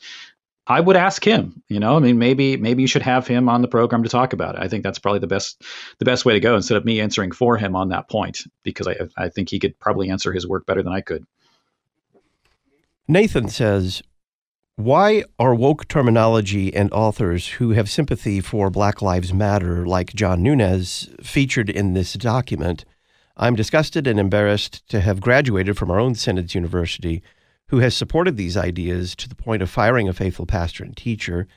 I would ask him. You know, I mean, maybe maybe you should have him on the program to talk about it. I think that's probably the best the best way to go instead of me answering for him on that point because I I think he could probably answer his work better than I could. Nathan says, "Why are woke terminology and authors who have sympathy for Black Lives Matter, like John Nunes, featured in this document?" I'm disgusted and embarrassed to have graduated from our own Synod's University who has supported these ideas to the point of firing a faithful pastor and teacher.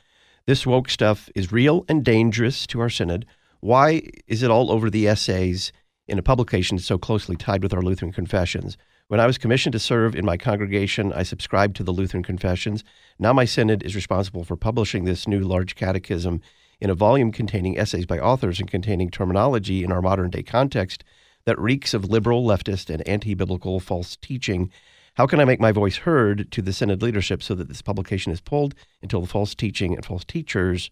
This woke stuff is real and dangerous to our synod. Why is it all over the essays in a publication so closely tied with our Lutheran confessions? When I was commissioned to serve in my congregation, I subscribed to the Lutheran confessions. Now my synod is responsible for publishing this new large catechism in a volume containing essays by authors and containing terminology in our modern day context that reeks of liberal, leftist, and anti biblical false teaching how can I make my voice heard to the Synod leadership so that this publication is pulled until the false teaching and false teachers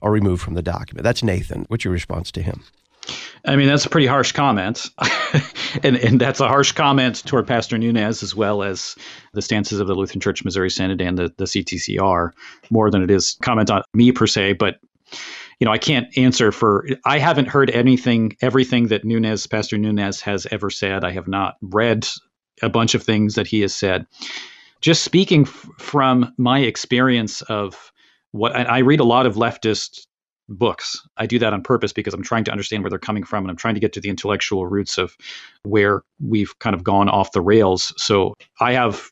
are removed from the document? That's Nathan. What's your response to him? I mean, that's a pretty harsh comment. and, and that's a harsh comment toward Pastor Nunes as well as the stances of the Lutheran Church Missouri Synod and the, the CTCR, more than it is comment on me per se. But you know, I can't answer for. I haven't heard anything, everything that Nunes, Pastor Nunes, has ever said. I have not read a bunch of things that he has said. Just speaking f- from my experience of what I read a lot of leftist books. I do that on purpose because I'm trying to understand where they're coming from and I'm trying to get to the intellectual roots of where we've kind of gone off the rails. So I have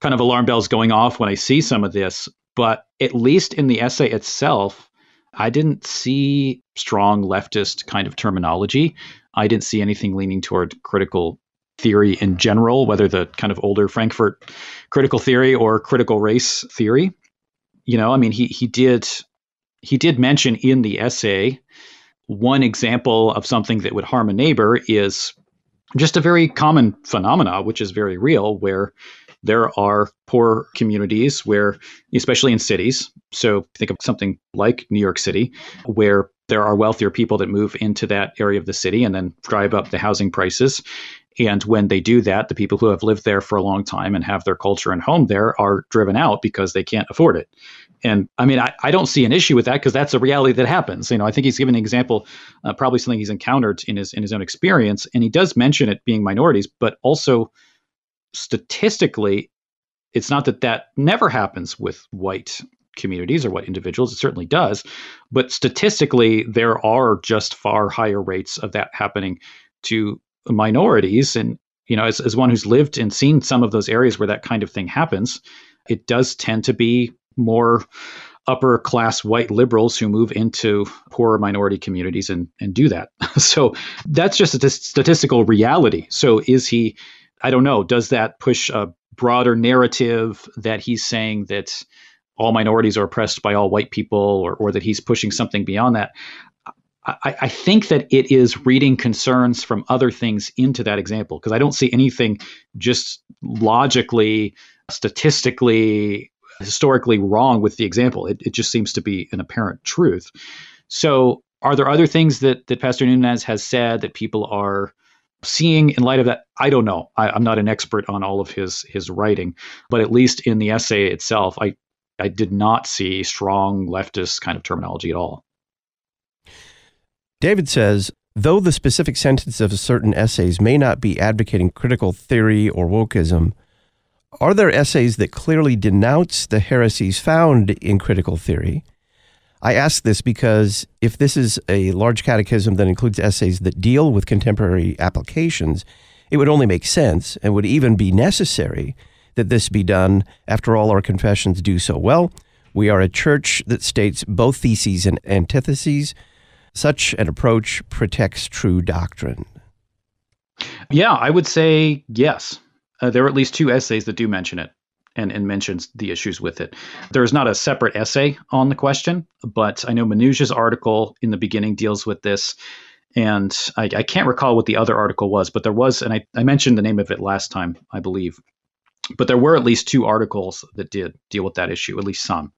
kind of alarm bells going off when I see some of this, but at least in the essay itself, I didn't see strong leftist kind of terminology. I didn't see anything leaning toward critical theory in general, whether the kind of older Frankfurt critical theory or critical race theory. You know, I mean, he he did he did mention in the essay one example of something that would harm a neighbor is just a very common phenomena, which is very real, where there are poor communities where, especially in cities, so think of something like New York City, where there are wealthier people that move into that area of the city and then drive up the housing prices. And when they do that, the people who have lived there for a long time and have their culture and home there are driven out because they can't afford it. And I mean, I, I don't see an issue with that because that's a reality that happens. You know, I think he's given an example, uh, probably something he's encountered in his in his own experience, and he does mention it being minorities, but also statistically, it's not that that never happens with white communities or white individuals. It certainly does, but statistically, there are just far higher rates of that happening to minorities. And you know, as as one who's lived and seen some of those areas where that kind of thing happens, it does tend to be more upper class white liberals who move into poorer minority communities and, and do that. so that's just a statistical reality. So is he, I don't know, does that push a broader narrative that he's saying that all minorities are oppressed by all white people or, or that he's pushing something beyond that? I, I think that it is reading concerns from other things into that example because I don't see anything just logically, statistically, historically wrong with the example. It, it just seems to be an apparent truth. So, are there other things that, that Pastor Nunes has said that people are seeing in light of that? I don't know. I, am not an expert on all of his his writing, but at least in the essay itself, I I did not see strong leftist kind of terminology at all. David says, though the specific sentence of certain essays may not be advocating critical theory or wokeism, are there essays that clearly denounce the heresies found in critical theory? I ask this because if this is a large catechism that includes essays that deal with contemporary applications, it would only make sense and would even be necessary that this be done. After all, our confessions do so well. We are a church that states both theses and antitheses. Such an approach protects true doctrine. Yeah, I would say yes. Uh, there are at least two essays that do mention it and, and mentions the issues with it. There is not a separate essay on the question, but I know Manouche's article in the beginning deals with this. And I, I can't recall what the other article was, but there was, and I, I mentioned the name of it last time, I believe. But there were at least two articles that did deal with that issue, at least some.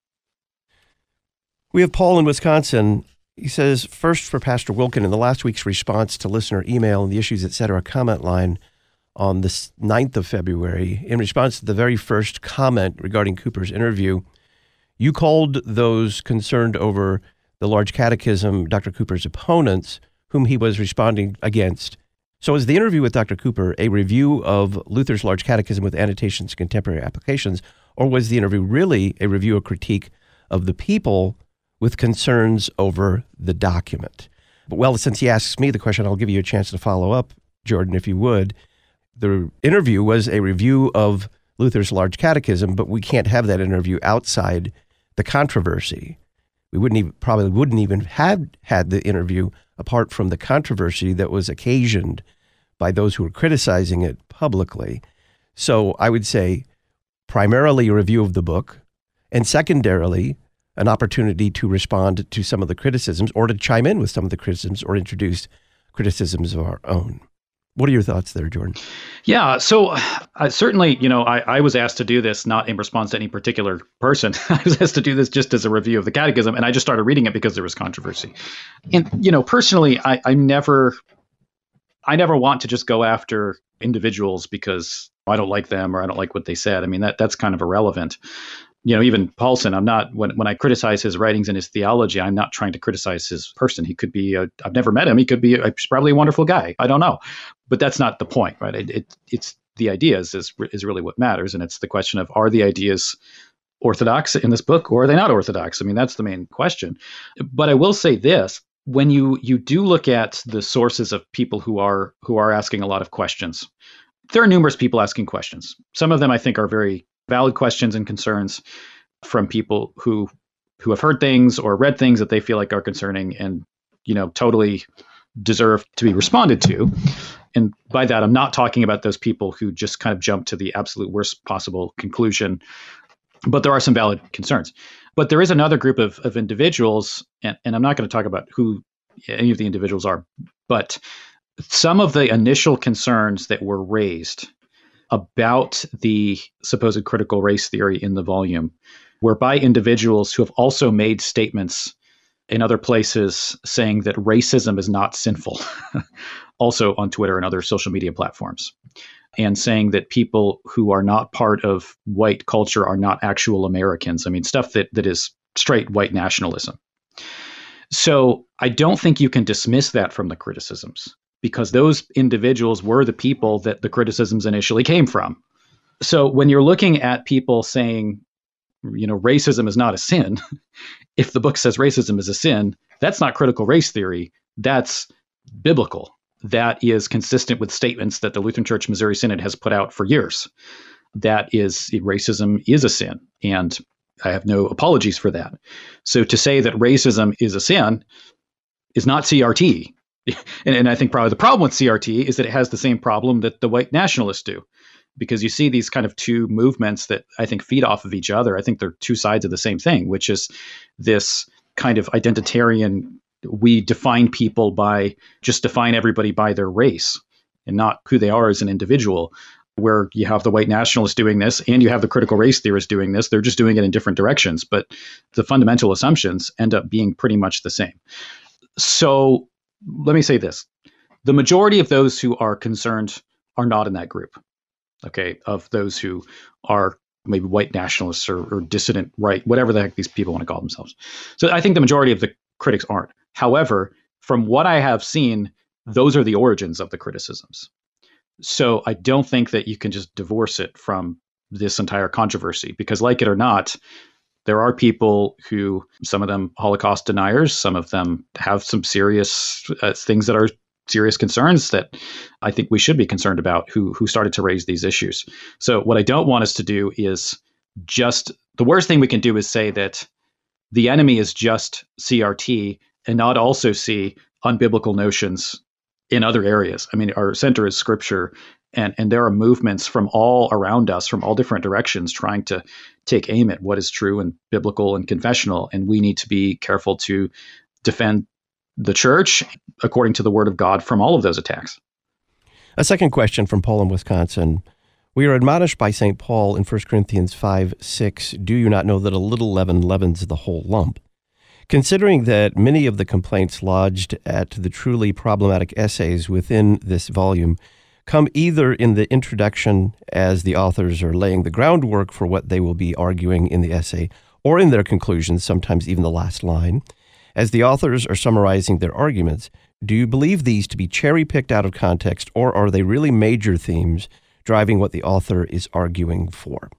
We have Paul in Wisconsin. He says, first for Pastor Wilken, in the last week's response to listener email and the issues, etc. comment line, on the 9th of February in response to the very first comment regarding Cooper's interview. You called those concerned over the large catechism Dr. Cooper's opponents, whom he was responding against. So, is the interview with Dr. Cooper a review of Luther's large catechism with annotations and contemporary applications, or was the interview really a review or critique of the people with concerns over the document? But, well, since he asks me the question, I'll give you a chance to follow up, Jordan, if you would the interview was a review of Luther's Large Catechism, but we can't have that interview outside the controversy. We wouldn't even, probably wouldn't even have had the interview apart from the controversy that was occasioned by those who were criticizing it publicly. So I would say primarily a review of the book, and secondarily, an opportunity to respond to some of the criticisms or to chime in with some of the criticisms or introduce criticisms of our own. What are your thoughts there, Jordan? Yeah, so uh, certainly, you know, I, I, was asked to do this not in response to any particular person. I was asked to do this just as a review of the Catechism, and I just started reading it because there was controversy. And you know, personally, I, I never, I never want to just go after individuals because I don't like them or I don't like what they said. I mean, that that's kind of irrelevant you know, even Paulson, I'm not when when I criticize his writings and his theology, I'm not trying to criticize his person. He could be i have never met him. He could be a, he's probably a wonderful guy. I don't know, but that's not the point, right? It, it it's the ideas is is really what matters, and it's the question of are the ideas orthodox in this book or are they not orthodox? I mean, that's the main question. But I will say this: when you you do look at the sources of people who are who are asking a lot of questions, there are numerous people asking questions. Some of them I think are very valid questions and concerns from people who who have heard things or read things that they feel like are concerning and you know totally deserve to be responded to And by that, I'm not talking about those people who just kind of jump to the absolute worst possible conclusion, but there are some valid concerns. But there is another group of, of individuals, and, and I'm not going to talk about who any of the individuals are, but some of the initial concerns that were raised about the supposed critical race theory in the volume whereby individuals who have also made statements in other places saying that racism is not sinful, also on Twitter and other social media platforms, and saying that people who are not part of white culture are not actual Americans. I mean, stuff that, that is straight white nationalism. So I don't think you can dismiss that from the criticisms because those individuals were the people that the criticisms initially came from. So when you're looking at people saying, you know, racism is not a sin, if the book says racism is a sin, that's not critical race theory. That's biblical. That is consistent with statements that the Lutheran Church Missouri Synod has put out for years. That is, racism is a sin. And I have no apologies for that. So to say that racism is a sin is not CRT. and, and I think probably the problem with CRT is that it has the same problem that the white nationalists do. Because you see these kind of two movements that I think feed off of each other. I think they're two sides of the same thing, which is this kind of identitarian we define people by just define everybody by their race and not who they are as an individual where you have the white nationalists doing this and you have the critical race theorists doing this. They're just doing it in different directions, but the fundamental assumptions end up being pretty much the same. So let me say this the majority of those who are concerned are not in that group, okay, of those who are maybe white nationalists or, or dissident right, whatever the heck these people want to call themselves. So I think the majority of the critics aren't. However, from what I have seen, those are the origins of the criticisms. So I don't think that you can just divorce it from this entire controversy because, like it or not, there are people who, some of them Holocaust deniers, some of them have some serious uh, things that are serious concerns that I think we should be concerned about who who started to raise these issues. So what I don't want us to do is just the worst thing we can do is say that the enemy is just CRT and not also see unbiblical notions in other areas. I mean, our center is scripture, and, and there are movements from all around us, from all different directions, trying to take aim at what is true and biblical and confessional. And we need to be careful to defend the church according to the word of God from all of those attacks. A second question from Paul in Wisconsin. We are admonished by St. Paul in 1 Corinthians 5 6, Do you not know that a little leaven leavens the whole lump? Considering that many of the complaints lodged at the truly problematic essays within this volume come either in the introduction as the authors are laying the groundwork for what they will be arguing in the essay, or in their conclusions, sometimes even the last line, as the authors are summarizing their arguments, do you believe these to be cherry picked out of context, or are they really major themes driving what the author is arguing for?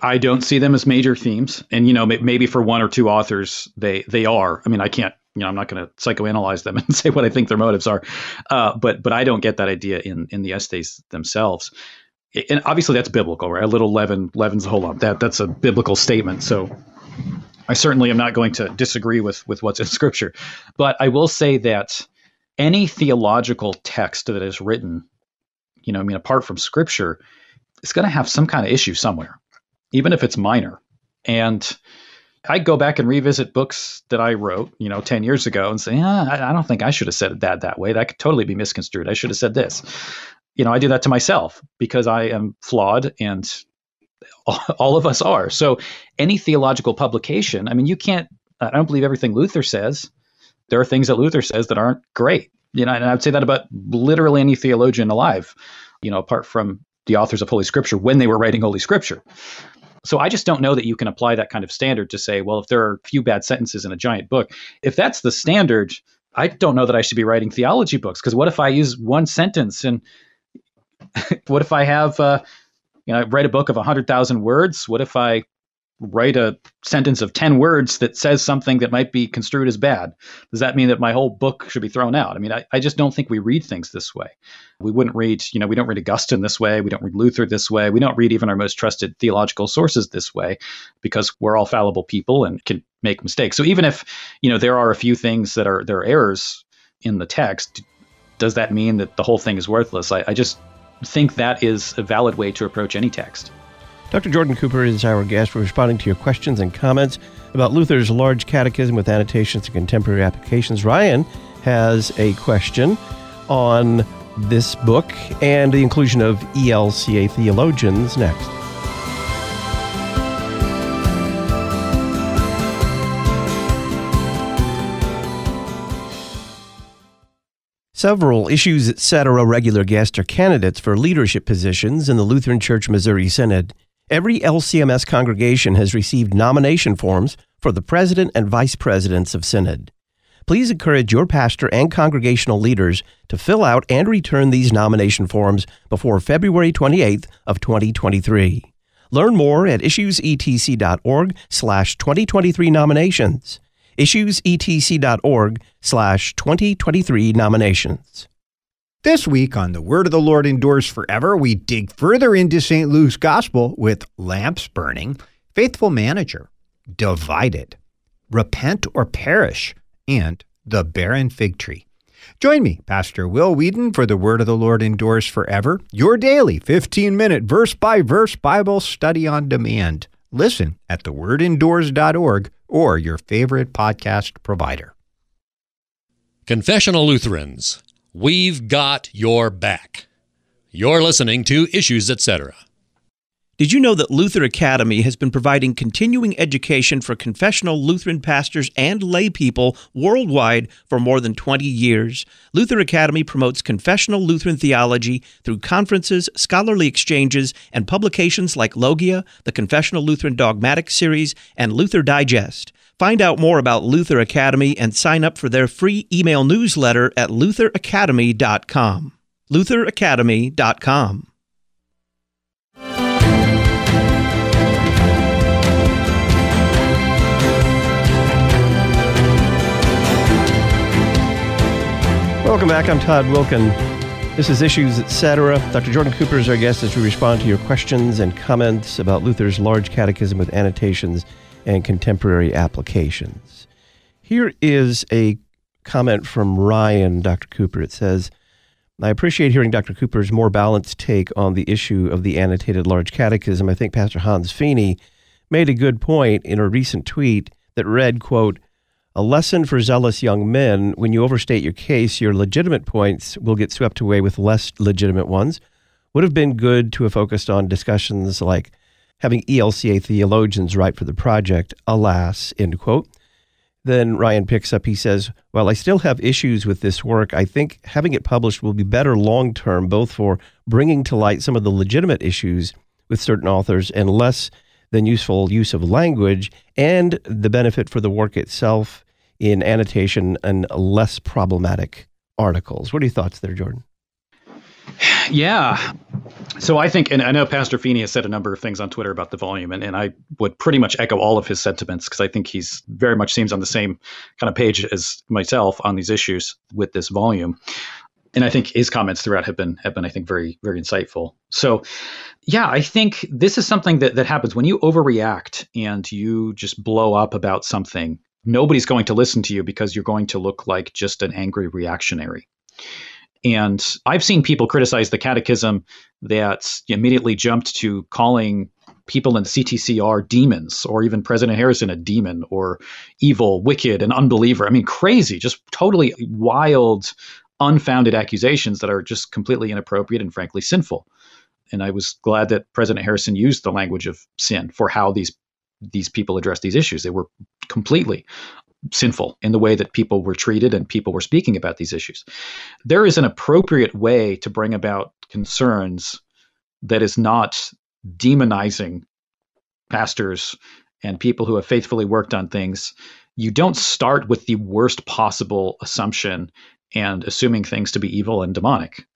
I don't see them as major themes, and you know maybe for one or two authors they they are. I mean, I can't you know I'm not going to psychoanalyze them and say what I think their motives are, uh, but but I don't get that idea in in the essays themselves. And obviously that's biblical, right? A little leaven leavens the whole lump. That that's a biblical statement. So I certainly am not going to disagree with with what's in Scripture, but I will say that any theological text that is written, you know, I mean, apart from Scripture, is going to have some kind of issue somewhere even if it's minor. And I go back and revisit books that I wrote, you know, 10 years ago and say, yeah, I, I don't think I should have said that that way. That could totally be misconstrued. I should have said this. You know, I do that to myself because I am flawed and all of us are. So any theological publication, I mean, you can't, I don't believe everything Luther says. There are things that Luther says that aren't great. You know, and I would say that about literally any theologian alive, you know, apart from the authors of Holy Scripture when they were writing Holy Scripture. So I just don't know that you can apply that kind of standard to say, well, if there are a few bad sentences in a giant book, if that's the standard, I don't know that I should be writing theology books because what if I use one sentence and what if I have, uh, you know, I write a book of 100,000 words? What if I write a sentence of 10 words that says something that might be construed as bad. Does that mean that my whole book should be thrown out? I mean I, I, just don't think we read things this way. We wouldn't read you know we don't read augustine this way. We don't read luther this way. We don't read even our most trusted theological sources this way because we're all fallible people and can make mistakes. So even if you know there are a few things that are there are errors in the text does that mean that the whole thing is worthless? I, I just think that is a valid way to approach any text. Dr. Jordan Cooper is our guest. We're responding to your questions and comments about Luther's large catechism with annotations and contemporary applications. Ryan has a question on this book and the inclusion of ELCA theologians next. Several Issues Etc. regular guests are candidates for leadership positions in the Lutheran Church Missouri Synod. Every LCMS congregation has received nomination forms for the president and vice presidents of synod. Please encourage your pastor and congregational leaders to fill out and return these nomination forms before February 28th of 2023. Learn more at issuesetc.org/2023nominations. issuesetc.org/2023nominations. This week on The Word of the Lord Endures Forever, we dig further into St. Luke's Gospel with lamps burning, faithful manager, divided, repent or perish, and the barren fig tree. Join me, Pastor Will Weedon, for The Word of the Lord Endures Forever, your daily 15 minute verse by verse Bible study on demand. Listen at thewordendures.org or your favorite podcast provider. Confessional Lutherans, we've got your back. You're listening to Issues Etc. Did you know that Luther Academy has been providing continuing education for confessional Lutheran pastors and lay people worldwide for more than 20 years? Luther Academy promotes confessional Lutheran theology through conferences, scholarly exchanges, and publications like Logia, the Confessional Lutheran Dogmatic Series, and Luther Digest. Find out more about Luther Academy and sign up for their free email newsletter at lutheracademy.com. lutheracademy.com. Welcome back. I'm Todd Wilken. This is Issues Etc. Dr. Jordan Cooper is our guest as we respond to your questions and comments about Luther's large catechism with annotations and contemporary applications. Here is a comment from Ryan, Dr. Cooper. It says, I appreciate hearing Dr. Cooper's more balanced take on the issue of the annotated large catechism. I think Pastor Hans Fiene made a good point in a recent tweet that read, quote, a lesson for zealous young men when you overstate your case, your legitimate points will get swept away with less legitimate ones. Would have been good to have focused on discussions like having ELCA theologians write for the project, alas, end quote. Then Ryan picks up, he says, While I still have issues with this work, I think having it published will be better long term, both for bringing to light some of the legitimate issues with certain authors and less than useful use of language, and the benefit for the work itself in annotation and less problematic articles. What are your thoughts there, Jordan? Yeah. So I think, and I know Pastor Fiene has said a number of things on Twitter about the volume, and, and I would pretty much echo all of his sentiments because I think he's very much seems on the same kind of page as myself on these issues with this volume. And I think his comments throughout have been have been, I think, very, very insightful. So yeah, I think this is something that, that happens when you overreact and you just blow up about something. Nobody's going to listen to you because you're going to look like just an angry reactionary. And I've seen people criticize the catechism that immediately jumped to calling people in the CTCR demons, or even President Harrison a demon, or evil, wicked, and unbeliever. I mean, crazy, just totally wild, unfounded accusations that are just completely inappropriate and frankly sinful. And I was glad that President Harrison used the language of sin for how these these people addressed these issues. They were completely sinful in the way that people were treated and people were speaking about these issues. There is an appropriate way to bring about concerns that is not demonizing pastors and people who have faithfully worked on things. You don't start with the worst possible assumption and assuming things to be evil and demonic.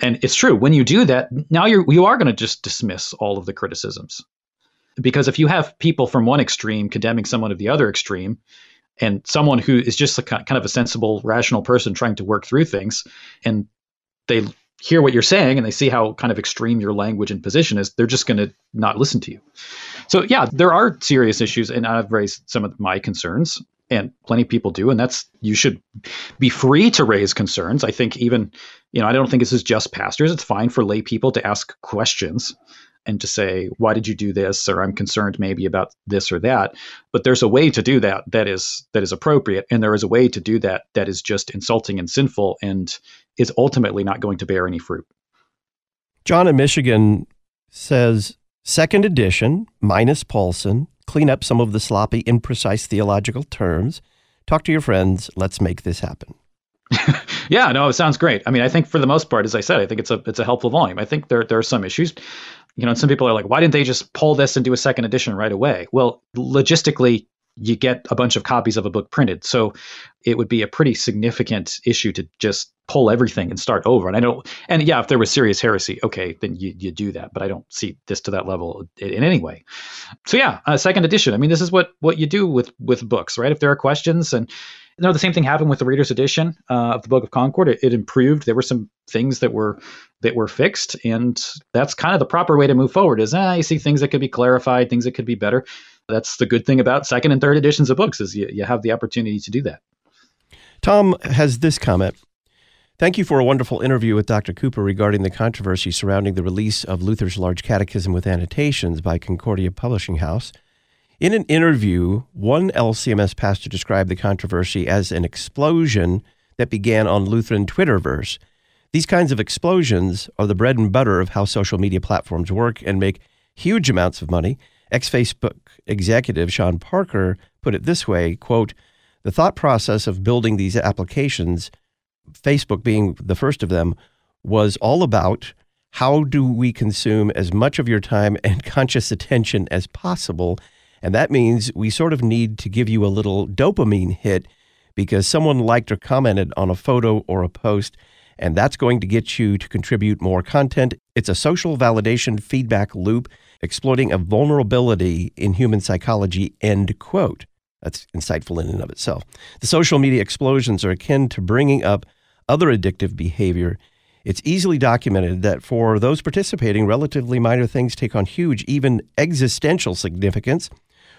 And it's true when you do that, now you're you are going to just dismiss all of the criticisms. Because if you have people from one extreme condemning someone of the other extreme, and someone who is just a kind of a sensible, rational person trying to work through things, and they hear what you're saying and they see how kind of extreme your language and position is, they're just going to not listen to you. So yeah, there are serious issues, and I've raised some of my concerns. and plenty of people do, and that's you should be free to raise concerns. I think even you know I don't think this is just pastors. It's fine for lay people to ask questions and to say why did you do this? or i'm concerned maybe about this or that. But there's a way to do that that is that is appropriate and there is a way to do that that is just insulting and sinful and is ultimately not going to bear any fruit. John in michigan says second edition minus paulson clean up some of the sloppy imprecise theological terms. Talk to your friends. Let's make this happen. Yeah, no, it sounds great. I mean, I think for the most part, as I said, I think it's a it's a helpful volume. I think there there are some issues you know, and some people are like, why didn't they just pull this and do a second edition right away? Well, logistically, you get a bunch of copies of a book printed. So it would be a pretty significant issue to just pull everything and start over. And I don't, and yeah, if there was serious heresy, okay, then you, you do that. But I don't see this to that level in, any way. So yeah, a second edition. I mean, this is what, what you do with, with books, right? If there are questions and, know, the same thing happened with the reader's edition uh, of the Book of Concord. It, it improved. There were some things that were that were fixed, and that's kind of the proper way to move forward. Is ah, you see things that could be clarified, things that could be better. That's the good thing about second and third editions of books is you, you have the opportunity to do that. Tom has this comment. Thank you for a wonderful interview with Dr. Cooper regarding the controversy surrounding the release of Luther's Large Catechism with Annotations by Concordia Publishing House. In an interview, one LCMS pastor described the controversy as an explosion that began on Lutheran Twitterverse. These kinds of explosions are the bread and butter of how social media platforms work and make huge amounts of money. Ex Facebook executive Sean Parker put it this way quote, The thought process of building these applications, Facebook being the first of them, was all about how do we consume as much of your time and conscious attention as possible and that means we sort of need to give you a little dopamine hit because someone liked or commented on a photo or a post, and that's going to get you to contribute more content. It's a social validation feedback loop exploiting a vulnerability in human psychology, end quote. That's insightful in and of itself. The social media explosions are akin to bringing up other addictive behavior. It's easily documented that for those participating, relatively minor things take on huge, even existential significance.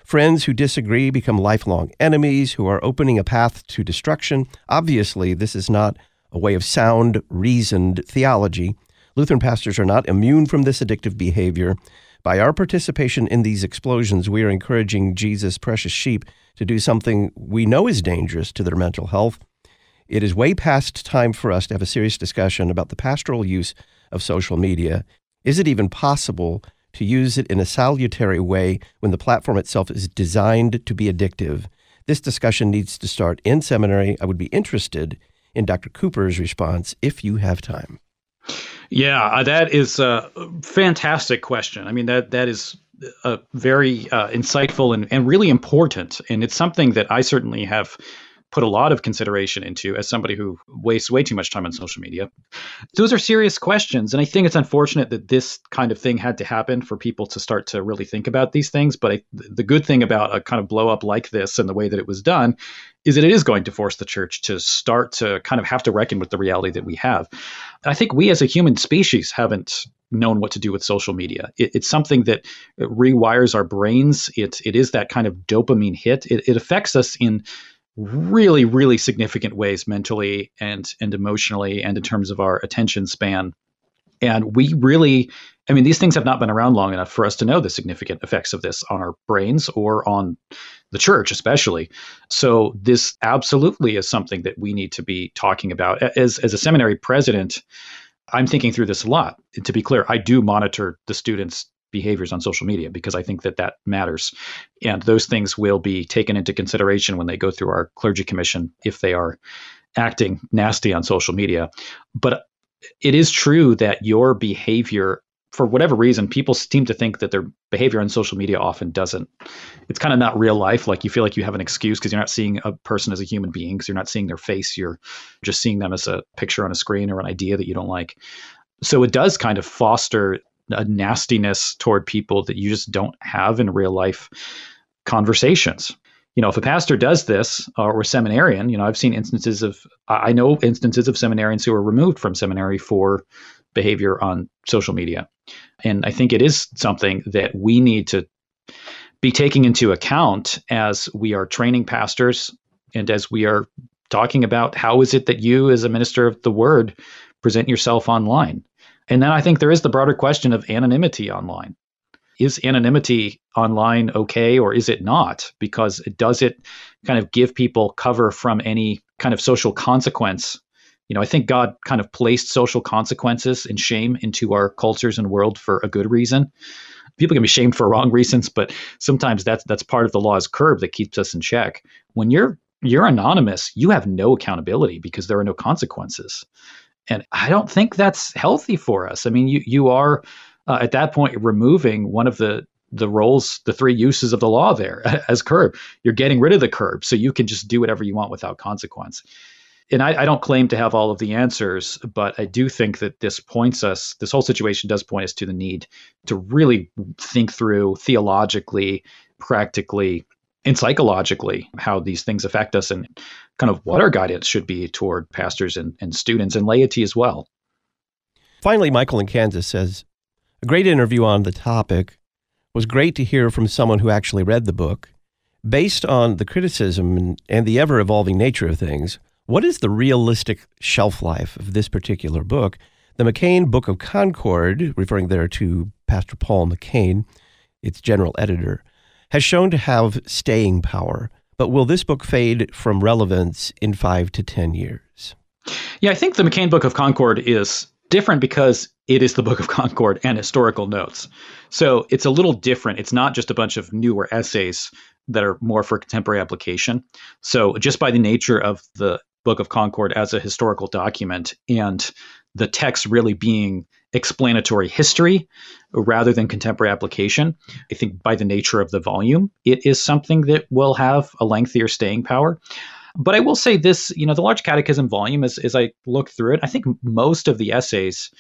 Friends who disagree become lifelong enemies who are opening a path to destruction. Obviously, this is not a way of sound, reasoned theology. Lutheran pastors are not immune from this addictive behavior. By our participation in these explosions, we are encouraging Jesus' precious sheep to do something we know is dangerous to their mental health. It is way past time for us to have a serious discussion about the pastoral use of social media. Is it even possible to use it in a salutary way when the platform itself is designed to be addictive. This discussion needs to start in seminary. I would be interested in Dr. Cooper's response if you have time. Yeah, uh, that is a fantastic question. I mean, that that is a very uh, insightful and, and really important. And it's something that I certainly have put a lot of consideration into as somebody who wastes way too much time on social media. Those are serious questions. And I think it's unfortunate that this kind of thing had to happen for people to start to really think about these things. But I, the good thing about a kind of blow up like this and the way that it was done is that it is going to force the church to start to kind of have to reckon with the reality that we have. I think we as a human species haven't known what to do with social media. It, it's something that rewires our brains. It, it is that kind of dopamine hit. It, it affects us in really, really significant ways mentally and and emotionally and in terms of our attention span. And we really, I mean, these things have not been around long enough for us to know the significant effects of this on our brains or on the church, especially. So this absolutely is something that we need to be talking about. As as a seminary president, I'm thinking through this a lot. To be clear, I do monitor the students' behaviors on social media because I think that that matters. And those things will be taken into consideration when they go through our clergy commission if they are acting nasty on social media. But it is true that your behavior, for whatever reason, people seem to think that their behavior on social media often doesn't. It's kind of not real life. Like you feel like you have an excuse because you're not seeing a person as a human being, because you're not seeing their face. You're just seeing them as a picture on a screen or an idea that you don't like. So it does kind of foster a nastiness toward people that you just don't have in real life conversations. You know, if a pastor does this uh, or a seminarian, you know, I've seen instances of, I know instances of seminarians who are removed from seminary for behavior on social media. And I think it is something that we need to be taking into account as we are training pastors And as we are talking about how is it that you, as a minister of the word, present yourself online? And then I think there is the broader question of anonymity online. Is anonymity online okay or is it not? Because does it kind of give people cover from any kind of social consequence you know, I think God kind of placed social consequences and shame into our cultures and world for a good reason. People can be shamed for wrong reasons, but sometimes that's that's part of the law's curb that keeps us in check. When you're you're anonymous, you have no accountability because there are no consequences. And I don't think that's healthy for us. I mean, you you are uh, at that point removing one of the the roles, the three uses of the law there as curb. You're getting rid of the curb so you can just do whatever you want without consequence and I, I, don't claim to have all of the answers, but I do think that this points us, this whole situation does point us to the need to really think through theologically, practically, and psychologically how these things affect us and kind of what our guidance should be toward pastors and, and students and laity as well. Finally, Michael in Kansas says, a great interview on the topic was great to hear from someone who actually read the book. Based on the criticism and the ever evolving nature of things, what is the realistic shelf life of this particular book? The McCain Book of Concord, referring there to Pastor Paul McCain, its general editor, has shown to have staying power. But will this book fade from relevance in five to 10 years? Yeah, I think the McCain Book of Concord is different because it is the Book of Concord and historical notes. So it's a little different. It's not just a bunch of newer essays that are more for contemporary application. So just by the nature of the Book of Concord as a historical document and the text really being explanatory history rather than contemporary application. I think by the nature of the volume, it is something that will have a lengthier staying power. But I will say this, you know, the large catechism volume, as, as I look through it, I think most of the essays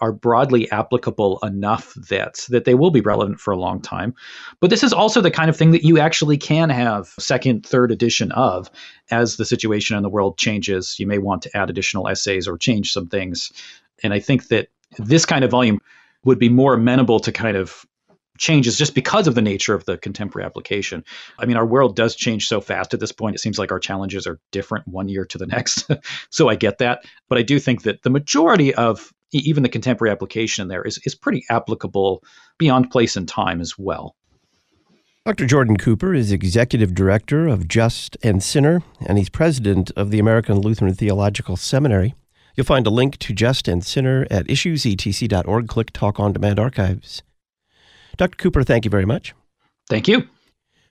are broadly applicable enough that that they will be relevant for a long time. But this is also the kind of thing that you actually can have second, third edition of as the situation in the world changes. You may want to add additional essays or change some things. And I think that this kind of volume would be more amenable to kind of changes just because of the nature of the contemporary application. I mean, our world does change so fast at this point. It seems like our challenges are different one year to the next. so I get that. But I do think that the majority of even the contemporary application in there is, is pretty applicable beyond place and time as well. Dr. Jordan Cooper is executive director of Just and Sinner, and he's president of the American Lutheran Theological Seminary. You'll find a link to Just and Sinner at issuesetc.org. Click Talk on Demand Archives. Dr. Cooper, thank you very much. Thank you.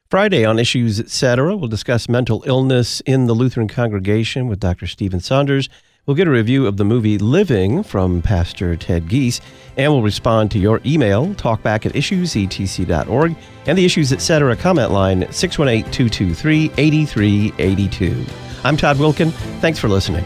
Friday on Issues Etc., we'll discuss mental illness in the Lutheran congregation with Dr. Stephen Saunders We'll get a review of the movie Living from Pastor Ted Giese, and we'll respond to your email, talkback at issuesetc.org, and the Issues Etc. comment line, 618 223 8382. I'm Todd Wilken. Thanks for listening.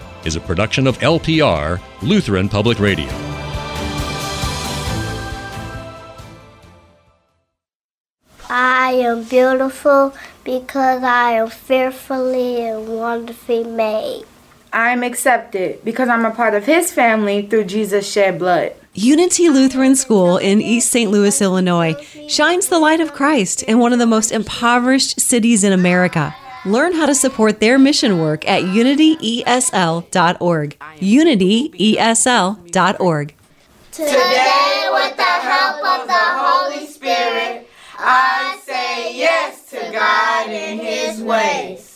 is a production of LPR, Lutheran Public Radio. I am beautiful because I am fearfully and wonderfully made. I am accepted because I'm a part of His family through Jesus' shed blood. Unity Lutheran School in East St. Louis, Illinois, shines the light of Christ in one of the most impoverished cities in America. Learn how to support their mission work at unityesl.org. Unityesl.org. Today, with the help of the Holy Spirit, I say yes to God and His ways.